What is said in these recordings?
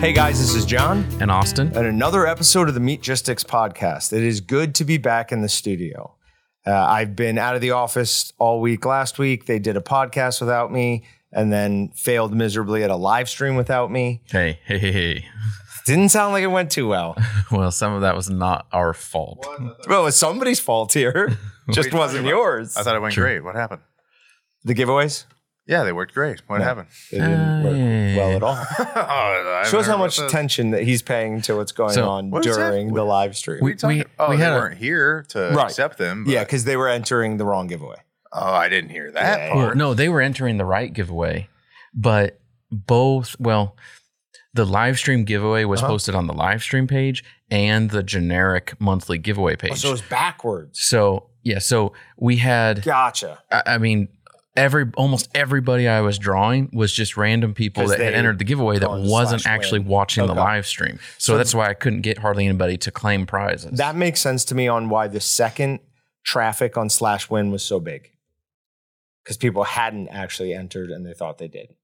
Hey guys, this is Jon and Austin. and another episode of the Meatgistics podcast. It is good to be back in the studio. Uh, I've been out of the office all week last week. They did a podcast without me and then failed miserably at a live stream without me. Hey, hey, hey, hey. Didn't sound like it went too well. Well, some of that was not our fault. Well, it's somebody's fault here. Just wasn't yours. I thought it went True. great. What happened? the giveaways Yeah, they worked great. What No. happened? they didn't work well at all. oh, I Shows how haven't much heard about attention that he's paying to what's going So- on What is that? during the live stream. that. We, talked, we- oh, we they had a- weren't here to Right. accept them. but- yeah, because they were entering the wrong giveaway. Oh, I didn't hear that Yeah. part. Well, no, they were entering the right giveaway, but both, well, the live stream giveaway was Uh-huh. posted on the live stream page and the generic monthly giveaway page. Oh, so it's backwards. so, yeah, so we had, Gotcha. I, I mean, every almost everybody I was drawing was just random people that had entered the giveaway that wasn't actually win. watching the live stream. So, So- that's why I couldn't get hardly anybody to claim prizes. That makes sense to me on why the second traffic on slash win was so big. Because people hadn't actually entered and they thought they did.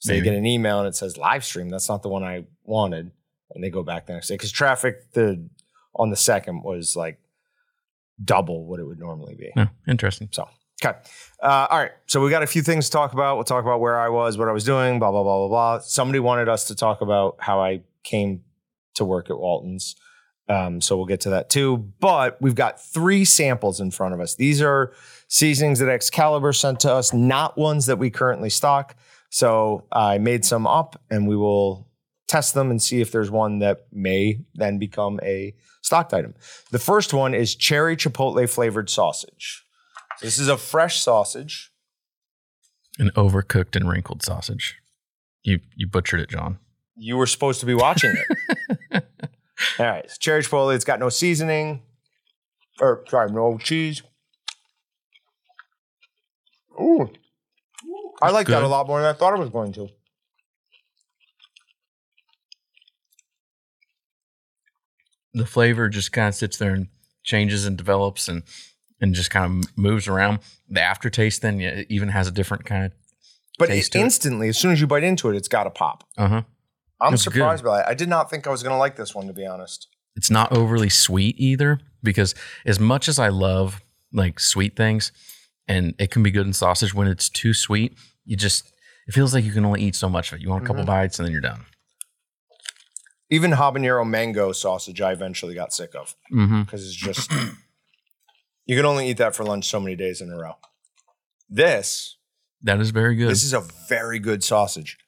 So Maybe. they get an email and it says live stream. That's not the one I wanted. And they go back the next day. Because traffic the on the second was like double what it would normally be. Interesting. So okay. Uh, all right. So we got a few things to talk about. We'll talk about where I was, what I was doing, blah, blah, blah, blah, blah. Somebody wanted us to talk about how I came to work at Walton's. Um, so we'll get to that too. But we've got three samples in front of us. These are seasonings that Excalibur sent to us, not ones that we currently stock. So I made some up and we will test them and see if there's one that may then become a stocked item. The first one is cherry chipotle flavored sausage. This is a fresh sausage. An overcooked and wrinkled sausage. You you butchered it, Jon. You were supposed to be watching it. All right, it's cherry chipotle. It's got no seasoning, or sorry, no cheese. Ooh, I like that a lot more than I thought I was going to. the flavor just kind of sits there and changes and develops and and just kind of moves around. The aftertaste then yeah, it even has a different kind of But it, to it. instantly, as soon as you bite into it, it's got a pop. uh huh. I'm It's surprised by it. I did not think I was going to like this one, to be honest. It's not overly sweet either because as much as I love like sweet things, and it can be good in sausage when it's too sweet, you just it feels like you can only eat so much of it. You want a couple Mhm. bites and then you're done. Even habanero mango sausage, I eventually got sick of Mm-hmm. because it's just you can only eat that for lunch so many days in a row. This That is very good. This is a very good sausage.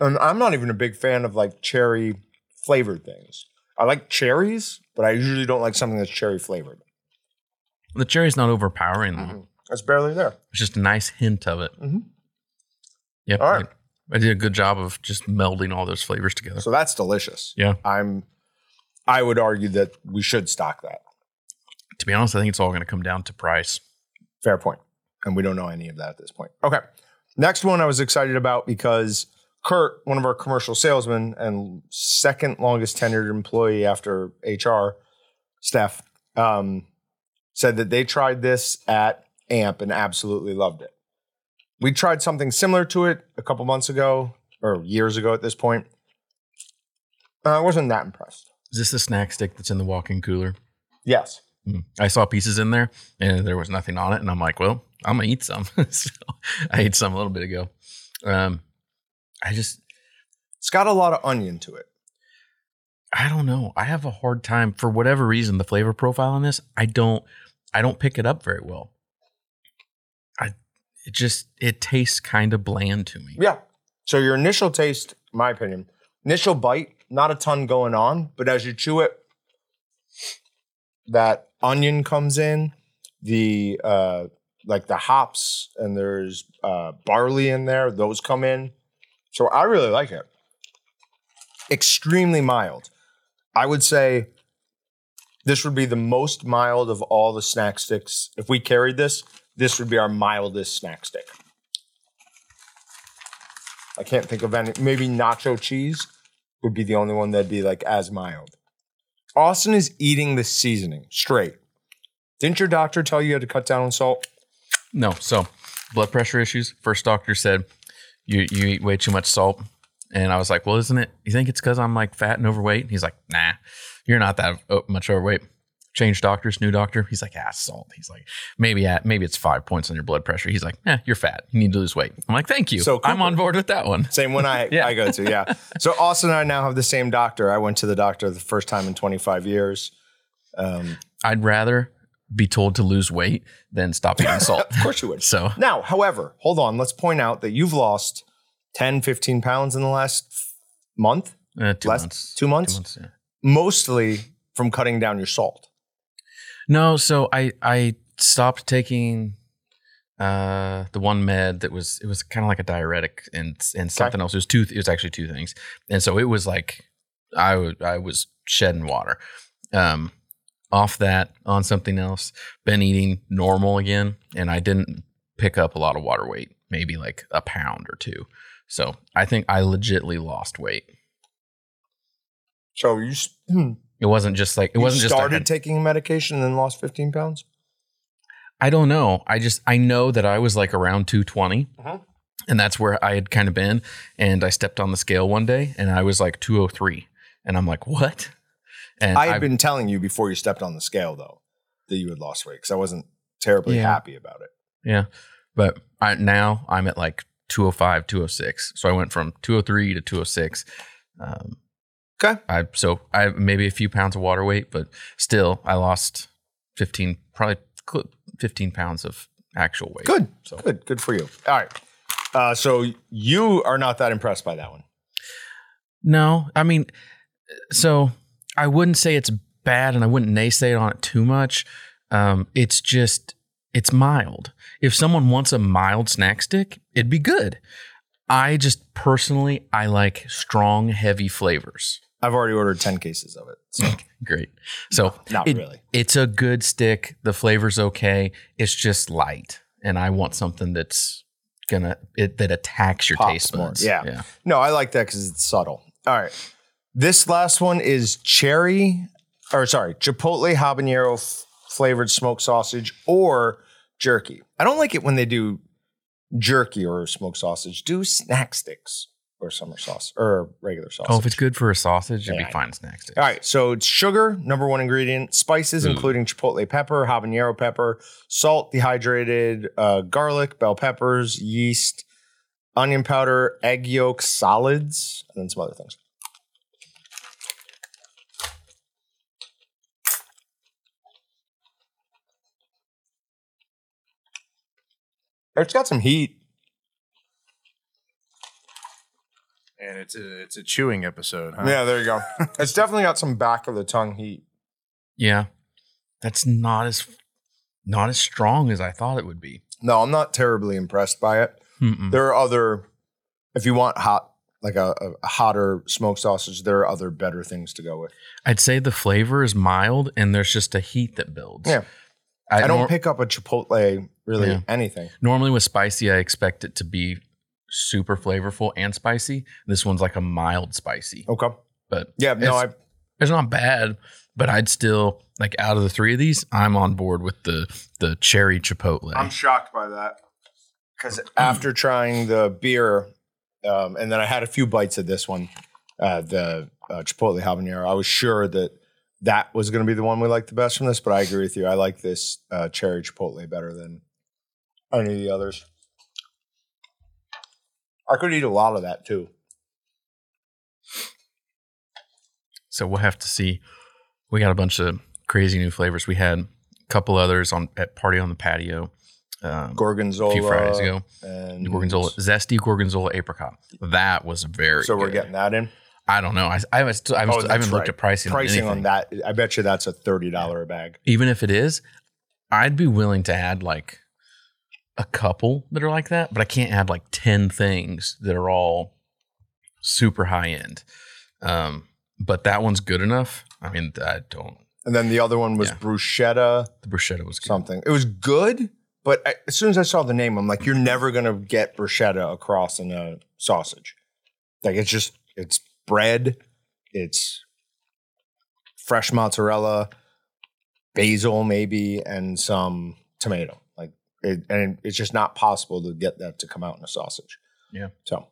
And I'm not even a big fan of like cherry flavored things. I like cherries, but I usually don't like something that's cherry flavored. the cherry's not overpowering. though. It's barely there. It's just a nice hint of it. Mhm. Yep. All right. I, I did a good job of just melding all those flavors together. So that's delicious. Yeah. I'm I would argue that we should stock that. To be honest, I think it's all going to come down to price. Fair point. And we don't know any of that at this point. Okay. Next one I was excited about because Kurt, one of our commercial salesmen and second longest tenured employee after HR, Steph, um, said that they tried this at AMP and absolutely loved it. We tried something similar to it a couple months ago or years ago at this point. Uh, I wasn't that impressed. Is this the snack stick that's in the walk-in cooler? Yes. I saw pieces in there and there was nothing on it, and I'm like, well, I'm gonna eat some. so I ate some a little bit ago. Um, I just, It's got a lot of onion to it. I don't know. I have a hard time for whatever reason. The flavor profile on this, I don't, I don't pick it up very well. I, it just, it tastes kind of bland to me. Yeah. So your initial taste, my opinion, initial bite, not a ton going on, but as you chew it, that onion comes in, the uh like the hops and there's uh barley in there, those come in. So I really like it. Extremely mild. I would say this would be the most mild of all the snack sticks. If we carried this, this would be our mildest snack stick. I can't think of any. Maybe nacho cheese would be the only one that'd be like as mild. Austin is eating the seasoning straight. Didn't your doctor tell you you had to cut down on salt? No, so blood pressure issues. First doctor said you you eat way too much salt. And I was like, well, isn't it? You think it's because I'm like fat and overweight? He's like, nah, you're not that uh, much overweight. Change doctors, new doctor. He's like, ah, salt. He's like, maybe at maybe it's five points on your blood pressure. He's like, eh, you're fat. You need to lose weight. I'm like, thank you. So I'm on board with that one. Same one I, Yeah. I go to, yeah. So Austin and I now have the same doctor. I went to the doctor the first time in 25 years. Um, I'd rather be told to lose weight than stop eating salt. of course you would. So Now, however, hold on. Let's point out that you've lost 10, 15 pounds in the last month, uh, two Less- months. two months? yeah. mostly from cutting down your salt. No, so I I stopped taking uh the one med that was it was kind of like a diuretic and and something else. It was two it was actually two things. And so it was like I would I was shedding water. Um off that on something else, been eating normal again and I didn't pick up a lot of water weight, maybe like a pound or two. So I think I legitly lost weight. So you, hmm, It wasn't just like it you wasn't just I started taking medication and then lost 15 pounds? I don't know. I just I know that I was like around 220. Mhm. And that's where I had kind of been and I stepped on the scale one day and I was like 203 and I'm like, "What?" And I had I- been telling you before you stepped on the scale, though, that you had lost weight because I wasn't terribly Yeah. happy about it. yeah. But I now I'm at like 205, 206. So I went from 203 to 206. Um Okay. I so I have maybe a few pounds of water weight, but still I lost 15 probably 15 pounds of actual weight. Good. So Good. Good for you. All right. Uh, so you are not that impressed by that one. No, I mean, so I wouldn't say it's bad, and I wouldn't naysay on it too much. Um, it's just it's mild. If someone wants a mild snack stick, it'd be good. I just personally I like strong, heavy flavors. I've already ordered 10 cases of it. So Great. So not it- really. it's a good stick. The flavor's okay. It's just light, and I want something that's gonna it, that attacks your taste buds. Yeah. yeah. No, I like that because it's subtle. All right. This last one is cherry, or sorry, chipotle habanero f- flavored smoked sausage or jerky. I don't like it when they do jerky or smoked sausage. Do snack sticks or summer sauce or regular sausage. Oh, if it's good for a sausage, it'd Yeah, be fine snack sticks. All right, so it's sugar, number one ingredient, spices, Ooh. including chipotle pepper, habanero pepper, salt, dehydrated uh, garlic, bell peppers, yeast, onion powder, egg yolk, solids, and then some other things. It's got some heat. And it's a it's a chewing episode, huh? Yeah, there you go. it's definitely got some back of the tongue heat. Yeah. That's not as not as strong as I thought it would be. No, I'm not terribly impressed by it. Mm-mm. There are other, if you want hot, like a, a hotter smoked sausage, there are other better things to go with. I'd say the flavor is mild and there's just a heat that builds. Yeah. I, don't nor- pick up a Chipotle really Yeah. anything. normally with spicy, I expect it to be super flavorful and spicy. This one's like a mild spicy. Okay. But Yeah, no, I It's- it's not bad, but I'd still like out of the three of these, I'm on board with the the cherry chipotle. I'm shocked by that because after trying the beer, um, and then I had a few bites of this one, uh, the uh, Chipotle habanero. I was sure that that was going to be the one we liked the best from this, but I agree with you. I like this uh, cherry Chipotle better than any of the others. I could eat a lot of that too. So we'll have to see. We got a bunch of crazy new flavors. We had a couple others on at party on the patio um, a few Fridays ago. And Gorgonzola, zesty gorgonzola apricot. That was very. So we're good. getting that in. I don't know. I, I haven't, still, I haven't, Oh, still- I haven't that's looked at pricing. on Pricing on anything. that, I bet you that's a thirty dollar a bag. Even if it is, I'd be willing to add like a couple that are like that, but I can't add like ten things that are all super high end. Um, but that one's good enough. I mean, I don't. And then the other one was Yeah. bruschetta The bruschetta was good. something. It was good, but I, as soon as I saw the name, I'm like, you're never gonna get bruschetta across in a sausage. Like it's just it's bread, it's fresh mozzarella, basil maybe, and some tomato. Like it, and it's just not possible to get that to come out in a sausage. Yeah. So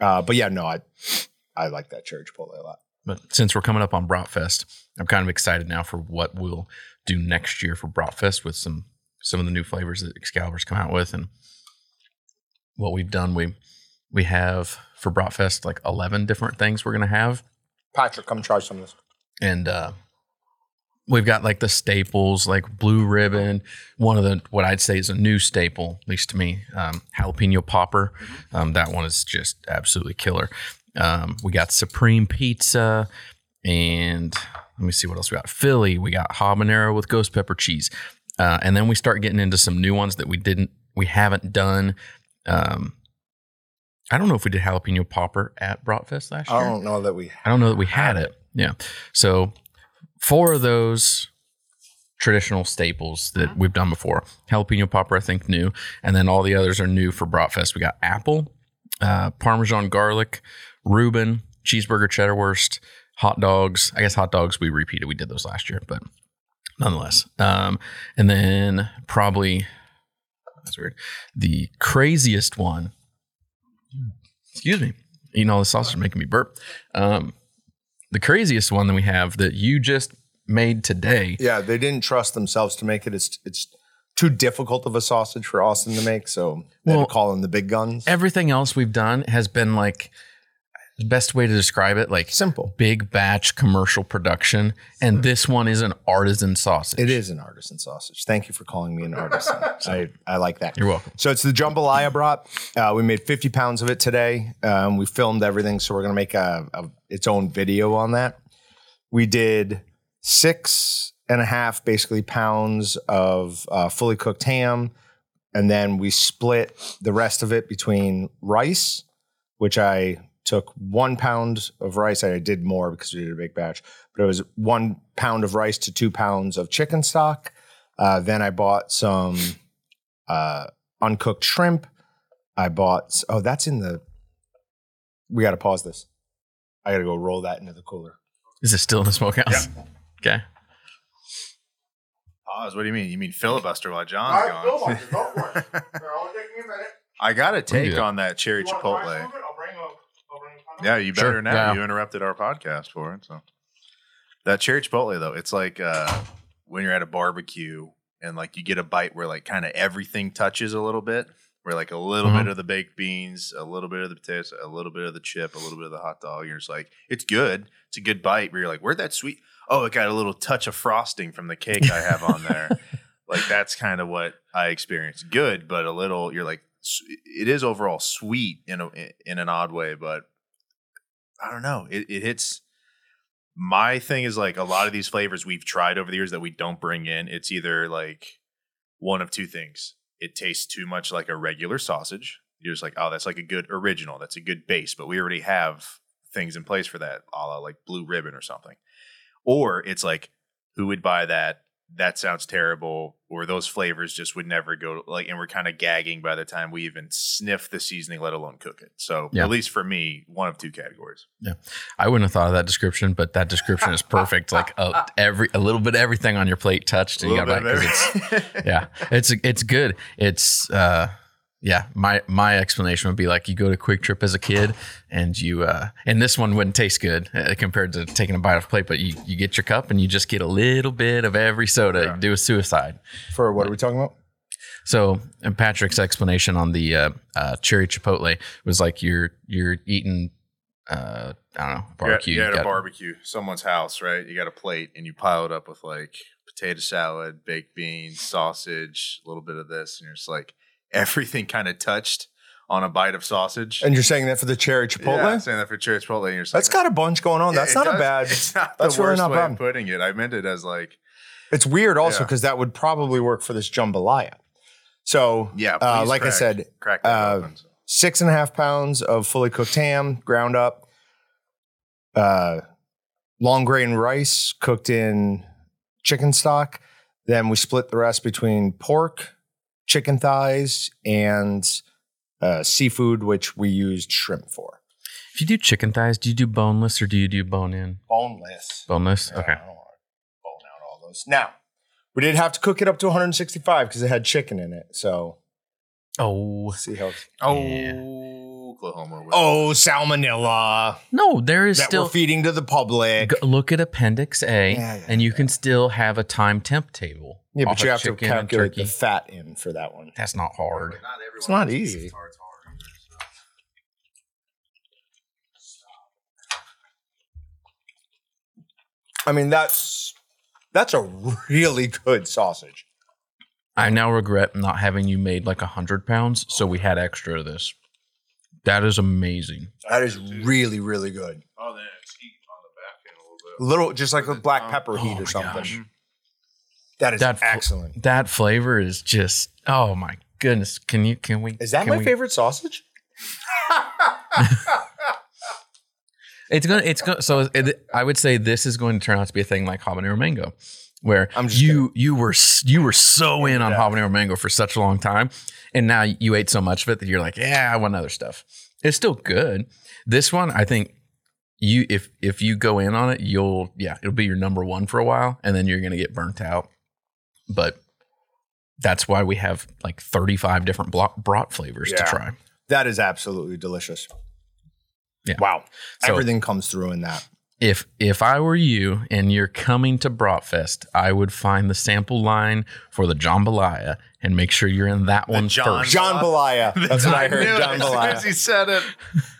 Uh, but yeah, no, I I like that cherry chipotle a lot. But since we're coming up on Bratfest, I'm kind of excited now for what we'll do next year for Bratfest with some some of the new flavors that Excalibur's come out with and what we've done. We we have for Bratfest like 11 different things we're gonna have, Patrick, come try some of this. and uh, we've got like the staples like blue ribbon. One of the what I'd say is a new staple, at least to me, um, jalapeno popper. Um, that one is just absolutely killer. Um, we got supreme pizza, and let me see what else we got. Philly, we got habanero with ghost pepper cheese, uh, and then we start getting into some new ones that we didn't, we haven't done. Um, I don't know if we did jalapeno popper at Bratfest last year. I don't know that we. I don't know that we had it. Yeah. So four of those traditional staples that we've done before. Jalapeno popper, I think, new. And then all the others are new for Bratfest. We got apple, uh, Parmesan garlic, Reuben, cheeseburger cheddar wurst, hot dogs. I guess hot dogs we repeated. We did those last year, but nonetheless. Um, and then probably that's weird. The craziest one. Excuse me. Eating all the sausage making me burp. Um, the craziest one that we have that you just made today. Yeah, they didn't trust themselves to make it. It's it's too difficult of a sausage for Austin to make, so they had Well, to call in the big guns. Everything else we've done has been like best way to describe it, like Simple. big batch commercial production. And this one is an artisan sausage. It is an artisan sausage. Thank you for calling me an artisan. I, I like that. You're welcome. So it's the jambalaya brat. Uh, we made 50 pounds of it today. Um, we filmed everything, so we're gonna make a, a its own video on that. We did six and a half, basically pounds of uh, fully cooked ham, and then we split the rest of it between rice, which I took one pound of rice. I did more because we did a big batch, but it was one pound of rice to two pounds of chicken stock. Uh, then I bought some uh, uncooked shrimp. I bought. Oh, that's in the. We got to pause this. I got to go roll that into the cooler. Is it still in the smokehouse? Okay. Pause. What do you mean? You mean filibuster while Jon's gone? I got a take on that cherry chipotle. Yeah, you Sure, better now. yeah. You interrupted our podcast for it. So that cherry chipotle though, it's like uh, when you're at a barbecue and like you get a bite where like kind of everything touches a little bit. Where like a little Mhm. bit of the baked beans, a little bit of the potatoes, a little bit of the chip, a little bit of the hot dog. You're just like, it's good. It's a good bite. But you're like, where'd that sweet? Oh, it got a little touch of frosting from the cake I have on there. like that's kind of what I experienced. Good, but a little. You're like, it is overall sweet in a in an odd way, but I don't know. It, it hits. My thing is like a lot of these flavors we've tried over the years that we don't bring in. It's either like one of two things. It tastes too much like a regular sausage. You're just like, oh, that's like a good original. That's a good base, but we already have things in place for that, a la like blue ribbon or something. Or it's like, who would buy that? That sounds terrible. Or those flavors just would never go like, and we're kind of gagging by the time we even sniff the seasoning, let alone cook it. So Yeah. at least for me, one of two categories. Yeah. I wouldn't have thought of that description, but that description is perfect. Like a, every a little bit of everything on your plate touched, and you got bit it's yeah, it's it's good. It's uh yeah, my my explanation would be like you go to QuikTrip as a kid and you uh and this one wouldn't taste good uh, compared to taking a bite off a plate, but you you get your cup and you just get a little bit of every soda. Yeah. Do a suicide. For what are we talking about? So, and Patrick's explanation on the uh, uh, cherry chipotle was like you're you're eating uh I don't know You're at- barbecue. You're at, a barbecue, someone's house, right? You got a plate and you pile it up with like potato salad, baked beans, sausage, a little bit of this, and you're just like everything kind of touched on a bite of sausage. And you're saying that for the cherry chipotle? Yeah, saying that for cherry chipotle, and you're just That's got a bunch going on. That's it not a bad. It's not that's the worst not way bad. of putting it. I meant it as like, It's weird also Yeah. because that would probably work for this jambalaya. So, yeah, uh, like I said, crack uh, open. six and a half pounds of fully cooked ham, ground up, uh, long grain rice cooked in chicken stock. Then we split the rest between pork, chicken thighs, and uh, seafood, which we used shrimp for. If you do chicken thighs, do you do boneless or do you do bone in? Boneless. Boneless. Yeah, Okay. I don't want to bone out all those. Now, we did have to cook it up to 165 because it had chicken in it. So Oh, see how Oh, Oklahoma. Oh, salmonella No, there is that still we're feeding to the public. Go- look at Appendix A, Yeah, yeah, and you can still have a time temp table. Yeah, but you have to calculate the fat in for that one. That's not hard. Not It's not easy. beef tartare. I mean, that's that's a really good sausage. I now regret not having you made like a hundred pounds, so we had extra of this. That is amazing. That is really, really good. Oh, then it's heat on the back end a little bit. little, just like a black oh, pepper heat Oh or my something. gosh. Mm-hmm. That is That fl- excellent. That flavor is just oh my goodness. Can you can we Is that my we- favorite sausage? It's gonna it's gonna so it, I would say this is going to turn out to be a thing like habanero mango, where you you were you were so in on Yeah. habanero mango for such a long time, and now you ate so much of it that you're like, yeah, I want other stuff. It's still good. This one, I think you if if you go in on it, you'll yeah, it'll be your number one for a while, and then you're gonna get burnt out. But that's why we have like 35 different blo- brat flavors to try. That is absolutely delicious. Yeah. Wow. So- Everything comes through in that. if if I were you and you're coming to Bratfest, I would find the sample line for the jambalaya and make sure you're in that one John- first. Jon Balaya. That's what I heard. Jon As soon as he said it,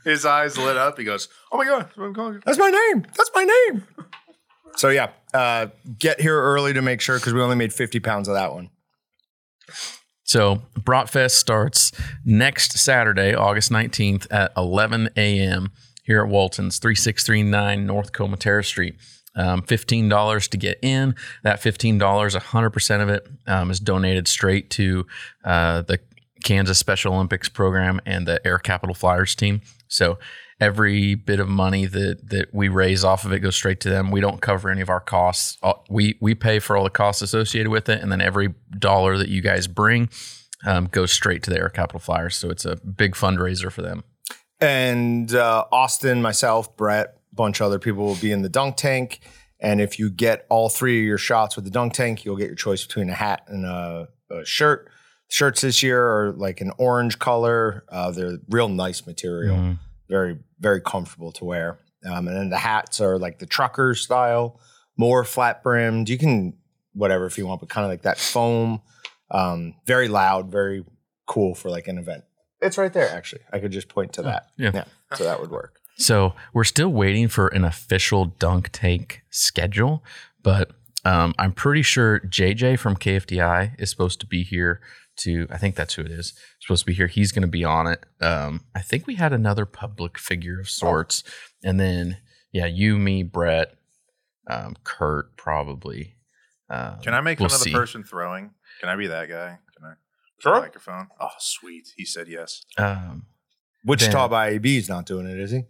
his eyes lit up. He goes, "Oh my god, that's what I'm calling. That's my name. That's my name. So yeah, uh, get here early to make sure because we only made 50 pounds of that one. So Bratfest starts next Saturday, August 19th at 11 a.m. here at Walton's, 3639 North Coma Comotara Street. Um, $15 to get in. That $15, 100% of it um, is donated straight to uh, the Kansas Special Olympics program and the Air Capital Flyers team. So every bit of money that that we raise off of it goes straight to them. We don't cover any of our costs. We we pay for all the costs associated with it, and then every dollar that you guys bring um, goes straight to the Air Capital Flyers. So it's a big fundraiser for them. And uh, Austin, myself, Brett, a bunch of other people will be in the dunk tank. And if you get all three of your shots with the dunk tank, you'll get your choice between a hat and a, a shirt. Shirts this year are like an orange color. Uh, they're real nice material, Mhm. very very comfortable to wear. Um, and then the hats are like the trucker style, more flat brimmed. You can whatever if you want, but kind of like that foam. Um, very loud, very cool for like an event. It's right there, actually. I could just point to that. yeah. yeah. So that would work. So we're still waiting for an official dunk tank schedule, but um, I'm pretty sure JJ from KFDI is supposed to be here to. I think that's who it is. Supposed to be here. He's going to be on it. Um, I think we had another public figure of sorts, and then yeah, you, me, Brett, um, Kurt, probably. Um, Can I make we'll fun of the see. person throwing? Can I be that guy? Can I? Sure. Microphone. Oh, sweet. He said yes. Um, Wichita Then- by AB is not doing it, is he?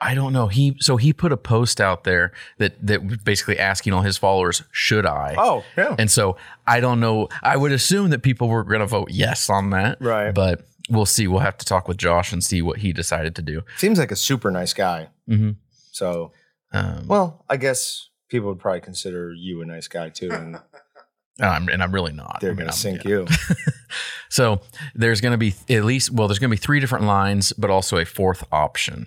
I don't know. He so he put a post out there that that was basically asking all his followers, "Should I?" Oh, yeah. And so I don't know. I would assume that people were going to vote yes on that. Right. But we'll see. We'll have to talk with Josh and see what he decided to do. Seems like a super nice guy. Mm-hmm. So, Um, well, I guess people would probably consider you a nice guy too, and I'm, and I'm really not. they're I mean, going to sink yeah. you. So there's going to be at least, well, there's going to be three different lines, but also a fourth option.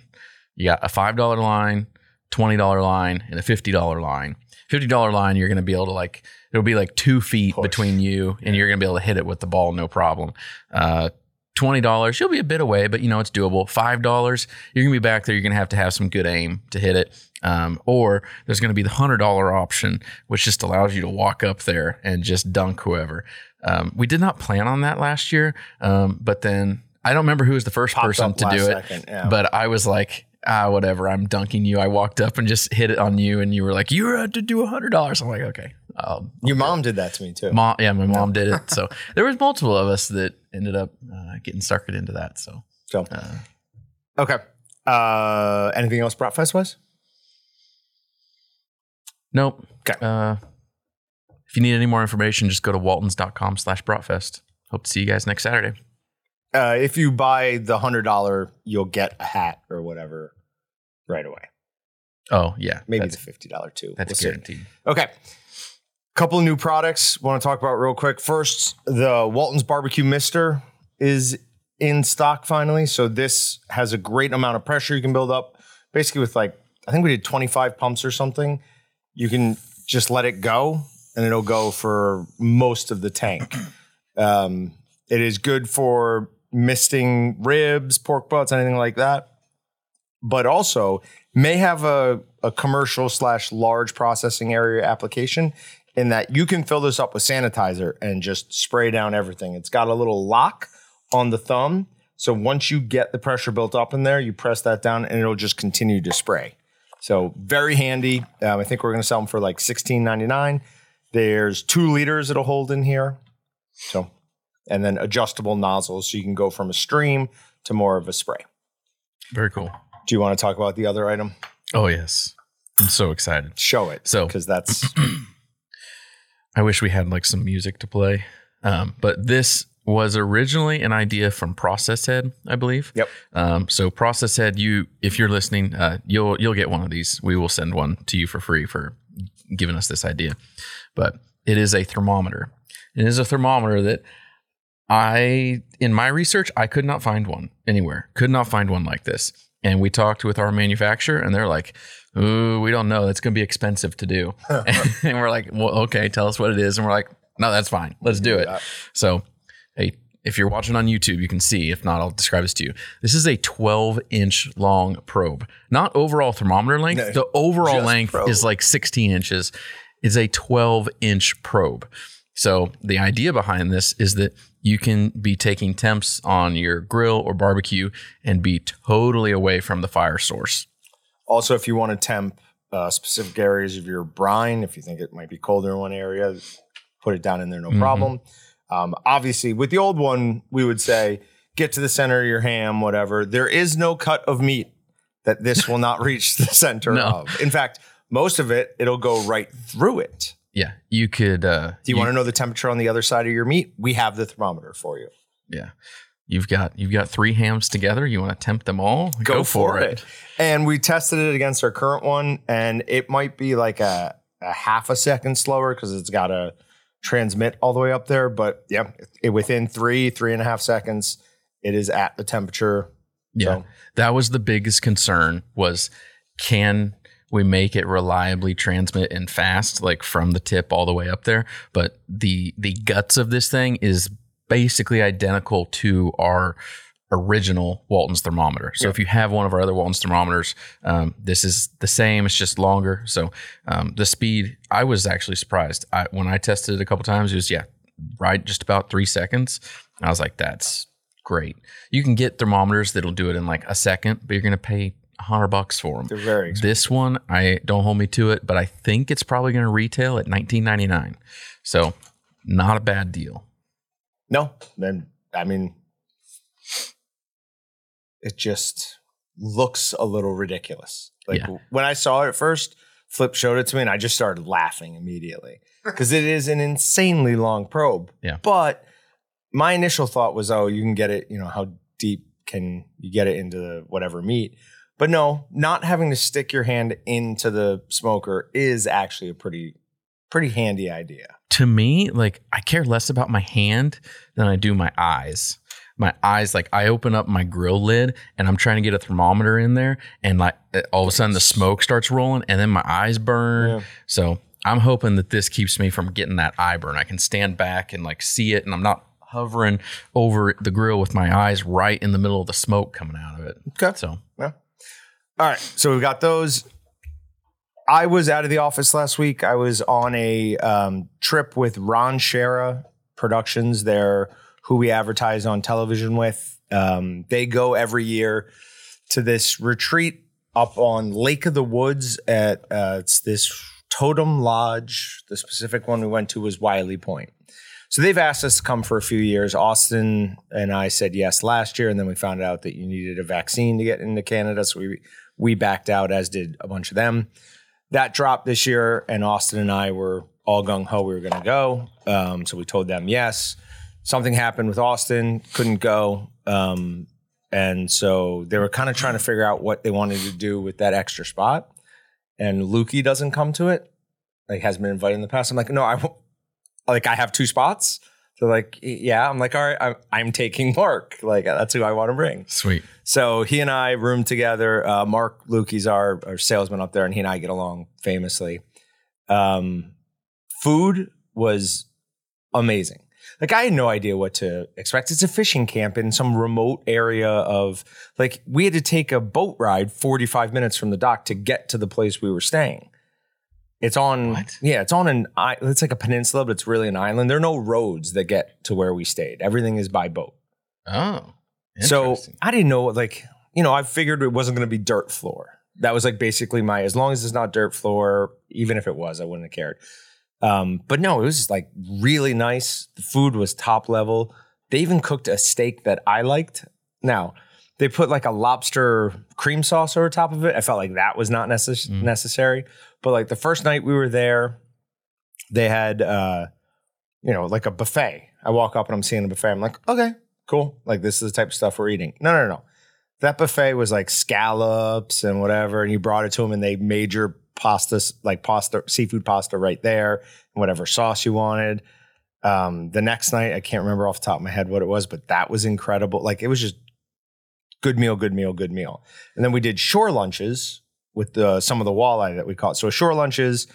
You got a $5 line, $20 line, and a $50 line. $50 line, you're going to be able to like, it'll be like two feet Push. between you and you're going to be able to hit it with the ball, no problem. Uh, $20, you'll be a bit away, but you know, it's doable. $5, you're going to be back there. You're going to have to have some good aim to hit it. Um, or there's going to be the $100 option, which just allows you to walk up there and just dunk whoever. Um, we did not plan on that last year, um, but then I don't remember who was the first Popped person to do it. yeah. But I was like, ah, whatever. I'm dunking you. I walked up and just hit it on you, and you were like, you had to do a hundred dollars. I'm like, okay. Um, Your mom did that to me too. mom, yeah, my mom did it. So there was multiple of us that ended up uh, getting suckered into that. So So, uh, okay. Uh, anything else Bratfest wise? nope. Okay. Uh, if you need any more information, just go to waltons.com slash bratfest. Hope to see you guys next Saturday. Uh, if you buy the hundred dollar, you'll get a hat or whatever right away. Oh yeah, Maybe the fifty dollar too. that's We'll see. guaranteed. Okay. Couple of new products want to talk about real quick. First, the Walton's Barbecue Mister is in stock finally. So this has a great amount of pressure you can build up. Basically, with like I think we did 25 pumps or something. You can just let it go, and it'll go for most of the tank. Um, it is good for misting ribs, pork butts, anything like that. But also may have a, a commercial slash large processing area application in that you can fill this up with sanitizer and just spray down everything. It's got a little lock on the thumb. So once you get the pressure built up in there, you press that down and it'll just continue to spray. So very handy. Um, I think we're going to sell them for like sixteen ninety nine. There's two liters it'll hold in here. So, and then adjustable nozzles, so you can go from a stream to more of a spray. Very cool. Do you want to talk about the other item? Oh yes, I'm so excited. Show it. So- because that's I wish we had like some music to play. Um, but this was originally an idea from Process Head, I believe. Yep. Um, so Process Head, you if you're listening, uh, you'll you'll get one of these. We will send one to you for free for giving us this idea. But it is a thermometer. It is a thermometer that I in my research I could not find one anywhere. Could not find one like this. And we talked with our manufacturer, and they're like, "Ooh, we don't know. That's going to be expensive to do." and we're like, "Well, okay, tell us what it is." And we're like, "No, that's fine. Let's do it." So, hey, if you're watching on YouTube, you can see. If not, I'll describe this to you. This is a 12 inch long probe, not overall thermometer length. No, the overall length probe. is like 16 inches. It's a 12 inch probe. So the idea behind this is that you can be taking temps on your grill or barbecue and be totally away from the fire source. also if you want to temp uh, specific areas of your brine, if you think it might be colder in one area, put it down in there, no Mhm. problem. Um, obviously, with the old one, we would say get to the center of your ham, whatever. There is no cut of meat that this will not reach the center No. of. In fact, most of it, it'll go right through it. Yeah, you could. Uh, Do you, want to know the temperature on the other side of your meat? We have the thermometer for you. Yeah, you've got you've got three hams together. You want to tempt them all? Go, Go for, it. it. And we tested it against our current one, and it might be like a, a half a second slower because it's got to transmit all the way up there. But yeah, it, within three, three and a half seconds, it is at the temperature. Yeah, So, that was the biggest concern. Was can we make it reliably transmit and fast, like from the tip all the way up there? But the the guts of this thing is basically identical to our original Walton's thermometer. So Yeah. if you have one of our other Walton's thermometers, um, this is the same. It's just longer. So um, the speed, I was actually surprised. I, when I tested it a couple times, it was yeah, right, just about three seconds. I was like, that's great. You can get thermometers that'll do it in like a second, but you're going to pay hundred bucks for them. they're very expensive. This one, I don't hold me to it, but I think it's probably going to retail at 19.99. So not a bad deal. No, then, I mean, it just looks a little ridiculous. Like Yeah. when I saw it at first, Flip showed it to me and I just started laughing immediately because it is an insanely long probe. Yeah. But my initial thought was, oh, you can get it, you know, how deep can you get it into the whatever meat? But no, not having to stick your hand into the smoker is actually a pretty, pretty handy idea. to me, like I care less about my hand than I do my eyes. My eyes, like I open up my grill lid and I'm trying to get a thermometer in there, and like eh, all of a sudden the smoke starts rolling, and then my eyes burn. Yeah. So I'm hoping that this keeps me from getting that eye burn. I can stand back and like see it, and I'm not hovering over the grill with my eyes right in the middle of the smoke coming out of it. Okay. So All right. So we've got those. I was out of the office last week. I was on a um, trip with Ron Schara Productions. They're who we advertise on television with. Um, they go every year to this retreat up on Lake of the Woods at uh, it's this Totem Lodge. The specific one we went to was Wiley Point. So they've asked us to come for a few years. Austin and I said yes last year, and then we found out that you needed a vaccine to get into Canada, so we we backed out, as did a bunch of them. That dropped this year, and Austin and I were all gung ho. We were going to go, um, so we told them yes. Something happened with Austin, couldn't go, um, and so they were kind of trying to figure out what they wanted to do with that extra spot. And Lukey doesn't come to it, like has been invited in the past. I'm like, no, I like I have two spots. They're like, yeah. I'm like, all right, I'm, I'm taking Mark. Like, that's who I want to bring. Sweet. So he and I roomed together. Uh, Mark Lukey's our, our salesman up there, and he and I get along famously. Um, food was amazing. Like I had no idea what to expect. It's a fishing camp in some remote area of like we had to take a boat ride 45 minutes from the dock to get to the place we were staying. It's on What? yeah, it's on an it's like a peninsula, but it's really an island. There are no roads that get to where we stayed. Everything is by boat. Oh. So. I didn't know, like, you know, I figured it wasn't going to be dirt floor. That was like basically my, as long as it's not dirt floor, even if it was, I wouldn't have cared. Um, but no, it was just like really nice. The food was top level. They even cooked a steak that I liked. Now, they put like a lobster cream sauce over top of it. I felt like that was not necess- Mm. necessary. But like the first night we were there, they had, uh, you know, like a buffet. I walk up and I'm seeing a buffet. I'm like, okay, cool. Like this is the type of stuff we're eating. No, no, no. That buffet was like scallops and whatever, and you brought it to them, and they made your pasta like pasta, seafood pasta right there, and whatever sauce you wanted. Um, the next night, I can't remember off the top of my head what it was, but that was incredible. Like it was just good meal, good meal, good meal. And then we did shore lunches with the, some of the walleye that we caught. So shore lunches,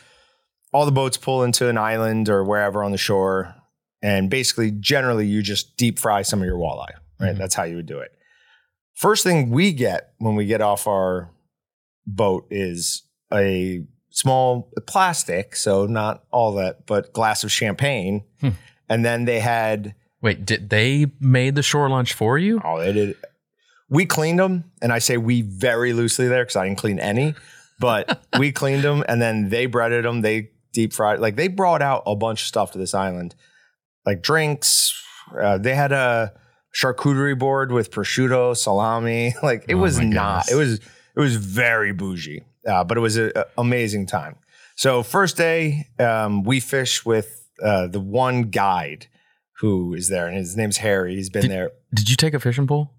all the boats pull into an island or wherever on the shore, and basically, generally, you just deep fry some of your walleye. Right, Mhm. that's how you would do it. First thing we get when we get off our boat is a small plastic, so not all that, but glass of champagne. Hmm. And then they had Wait, did they made the shore lunch for you? Oh, they did. We cleaned them, and I say we very loosely there because I didn't clean any, but we cleaned them, and then they breaded them. They deep fried. Like they brought out a bunch of stuff to this island, like drinks. Uh, they had a charcuterie board with prosciutto, salami. Like it Oh was not. It was it was very bougie, uh, but it was an amazing time. So first day, um, we fish with uh, the one guide who is there, and his name's Harry. He's been Did- there. Did you take a fishing pole?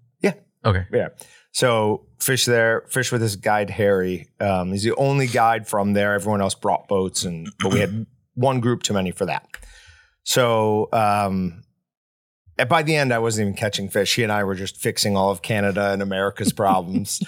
Okay. Yeah. So fish there, fish with this guide Harry. Um, he's the only guide from there. Everyone else brought boats, and but we had one group too many for that. So um, and by the end, I wasn't even catching fish. He and I were just fixing all of Canada and America's problems.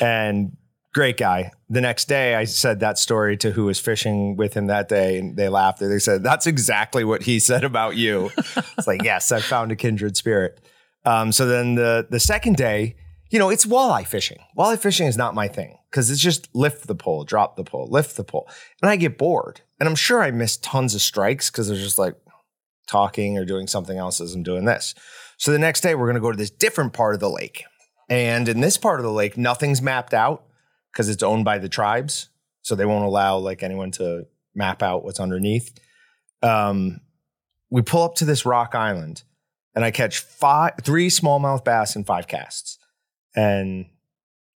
and great guy. The next day, I said that story to who was fishing with him that day, and they laughed. They said, "That's exactly what he said about you." it's like, yes, I found a kindred spirit. Um, so then the the second day, you know, it's walleye fishing. Walleye fishing is not my thing because it's just lift the pole, drop the pole, lift the pole, and I get bored. And I'm sure I missed tons of strikes because they're just like talking or doing something else as I'm doing this. So the next day, we're going to go to this different part of the lake, and in this part of the lake, nothing's mapped out because it's owned by the tribes, so they won't allow like anyone to map out what's underneath. Um, we pull up to this rock island and I catch five, three smallmouth bass in five casts. And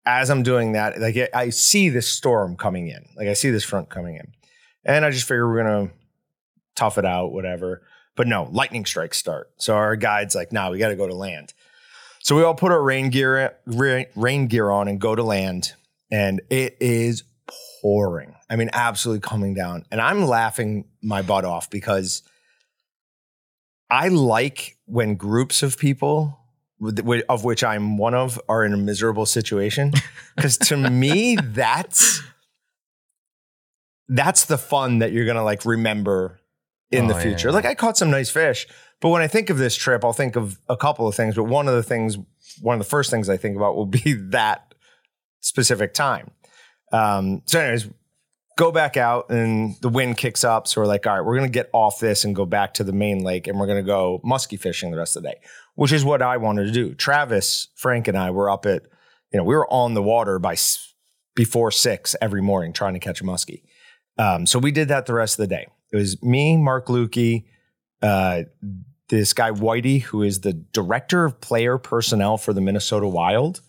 as I'm doing that, like I- see this storm coming in, like I see this front coming in, and I just figure we're gonna tough it out, whatever. But no, lightning strikes start. So our guide's like, "Nah, we got to go to land." So we all put our rain gear rain gear on and go to land, and it is pouring. I mean, absolutely coming down, and I'm laughing my butt off because I like when groups of people, of which I'm one of, are in a miserable situation. Because to me, that's that's the fun that you're gonna like remember in the Oh, yeah, future. yeah. Like I caught some nice fish, but when I think of this trip, I'll think of a couple of things. But one of the things, one of the first things I think about will be that specific time. Um, so, anyways, go back out and the wind kicks up. So we're like, all right, we're going to get off this and go back to the main lake and we're going to go muskie fishing the rest of the day, which is what I wanted to do. Travis, Frank, and I were up at, you know, we were on the water by before six every morning trying to catch a muskie. Um, so we did that the rest of the day. It was me, Mark Lukey, uh, this guy Whitey, who is the director of player personnel for the Minnesota Wild,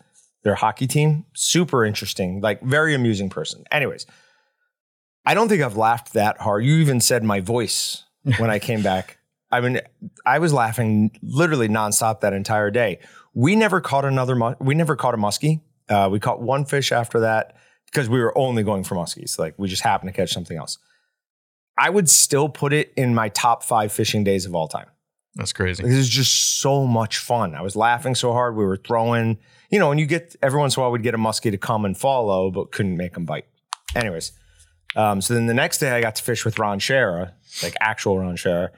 their hockey team. Super interesting, like very amusing person. Anyways, I don't think I've laughed that hard. You even said my voice when I came back. I mean, I was laughing literally nonstop that entire day. We never caught another. Mu- we never caught a muskie. Uh, we caught one fish after that because we were only going for muskies. Like we just happened to catch something else. I would still put it in my top five fishing days of all time. That's crazy. This was just so much fun. I was laughing so hard. We were throwing, you know, and you get every once in a while we'd get a muskie to come and follow, but couldn't make him bite. Anyways, um, so then the next day I got to fish with Ron Schara, like actual Ron Schara,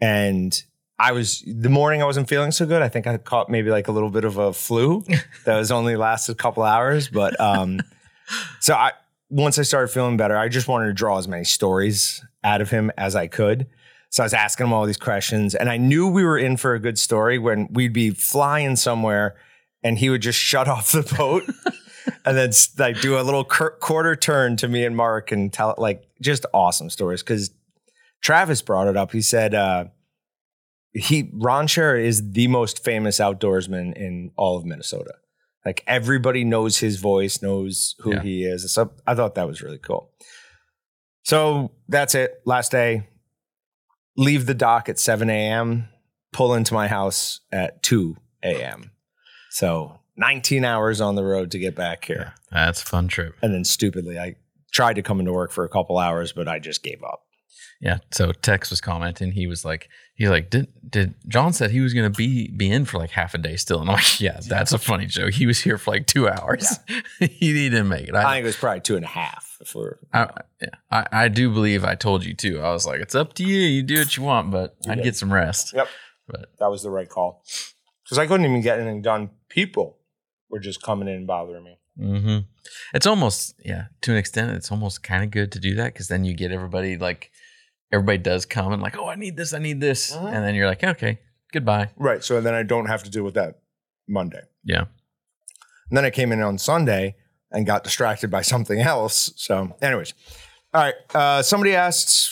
and I was the morning I wasn't feeling so good. I think I caught maybe like a little bit of a flu that was only lasted a couple hours, but um, so I once I started feeling better, I just wanted to draw as many stories out of him as I could. So I was asking him all these questions, and I knew we were in for a good story when we'd be flying somewhere, and he would just shut off the boat, and then like do a little quarter turn to me and Mark and tell like just awesome stories. Because Travis brought it up. He said uh, he Ron Schara is the most famous outdoorsman in all of Minnesota. Like everybody knows his voice, knows who Yeah. he is. So I thought that was really cool. So that's it. Last day. Leave the dock at 7 a.m. Pull into my house at 2 a.m. So 19 hours on the road to get back here. That's a fun trip. And then stupidly, I tried to come into work for a couple hours, but I just gave up. Yeah. So Tex was commenting. He was like, he's like, did did Jon said he was gonna be be in for like half a day still? And I'm like, yeah, that's a funny joke. He was here for like two hours. he, he didn't make it. I I, think it was probably two and a half. If we're, I, yeah, I, I do believe I told you too. I was like, it's up to you. You do what you want, but You I'd did. get some rest. Yep. But that was the right call. Because I couldn't even get anything done. People were just coming in and bothering me. Mm-hmm. It's almost yeah, to an extent, it's almost kind of good to do that because then you get everybody like everybody does come and like, oh, I need this, I need this, Mhm. and then you're like, okay, goodbye. Right. So then I don't have to deal with that Monday. Yeah. And then I came in on Sunday and got distracted by something else. So, anyways, all right. Uh, somebody asked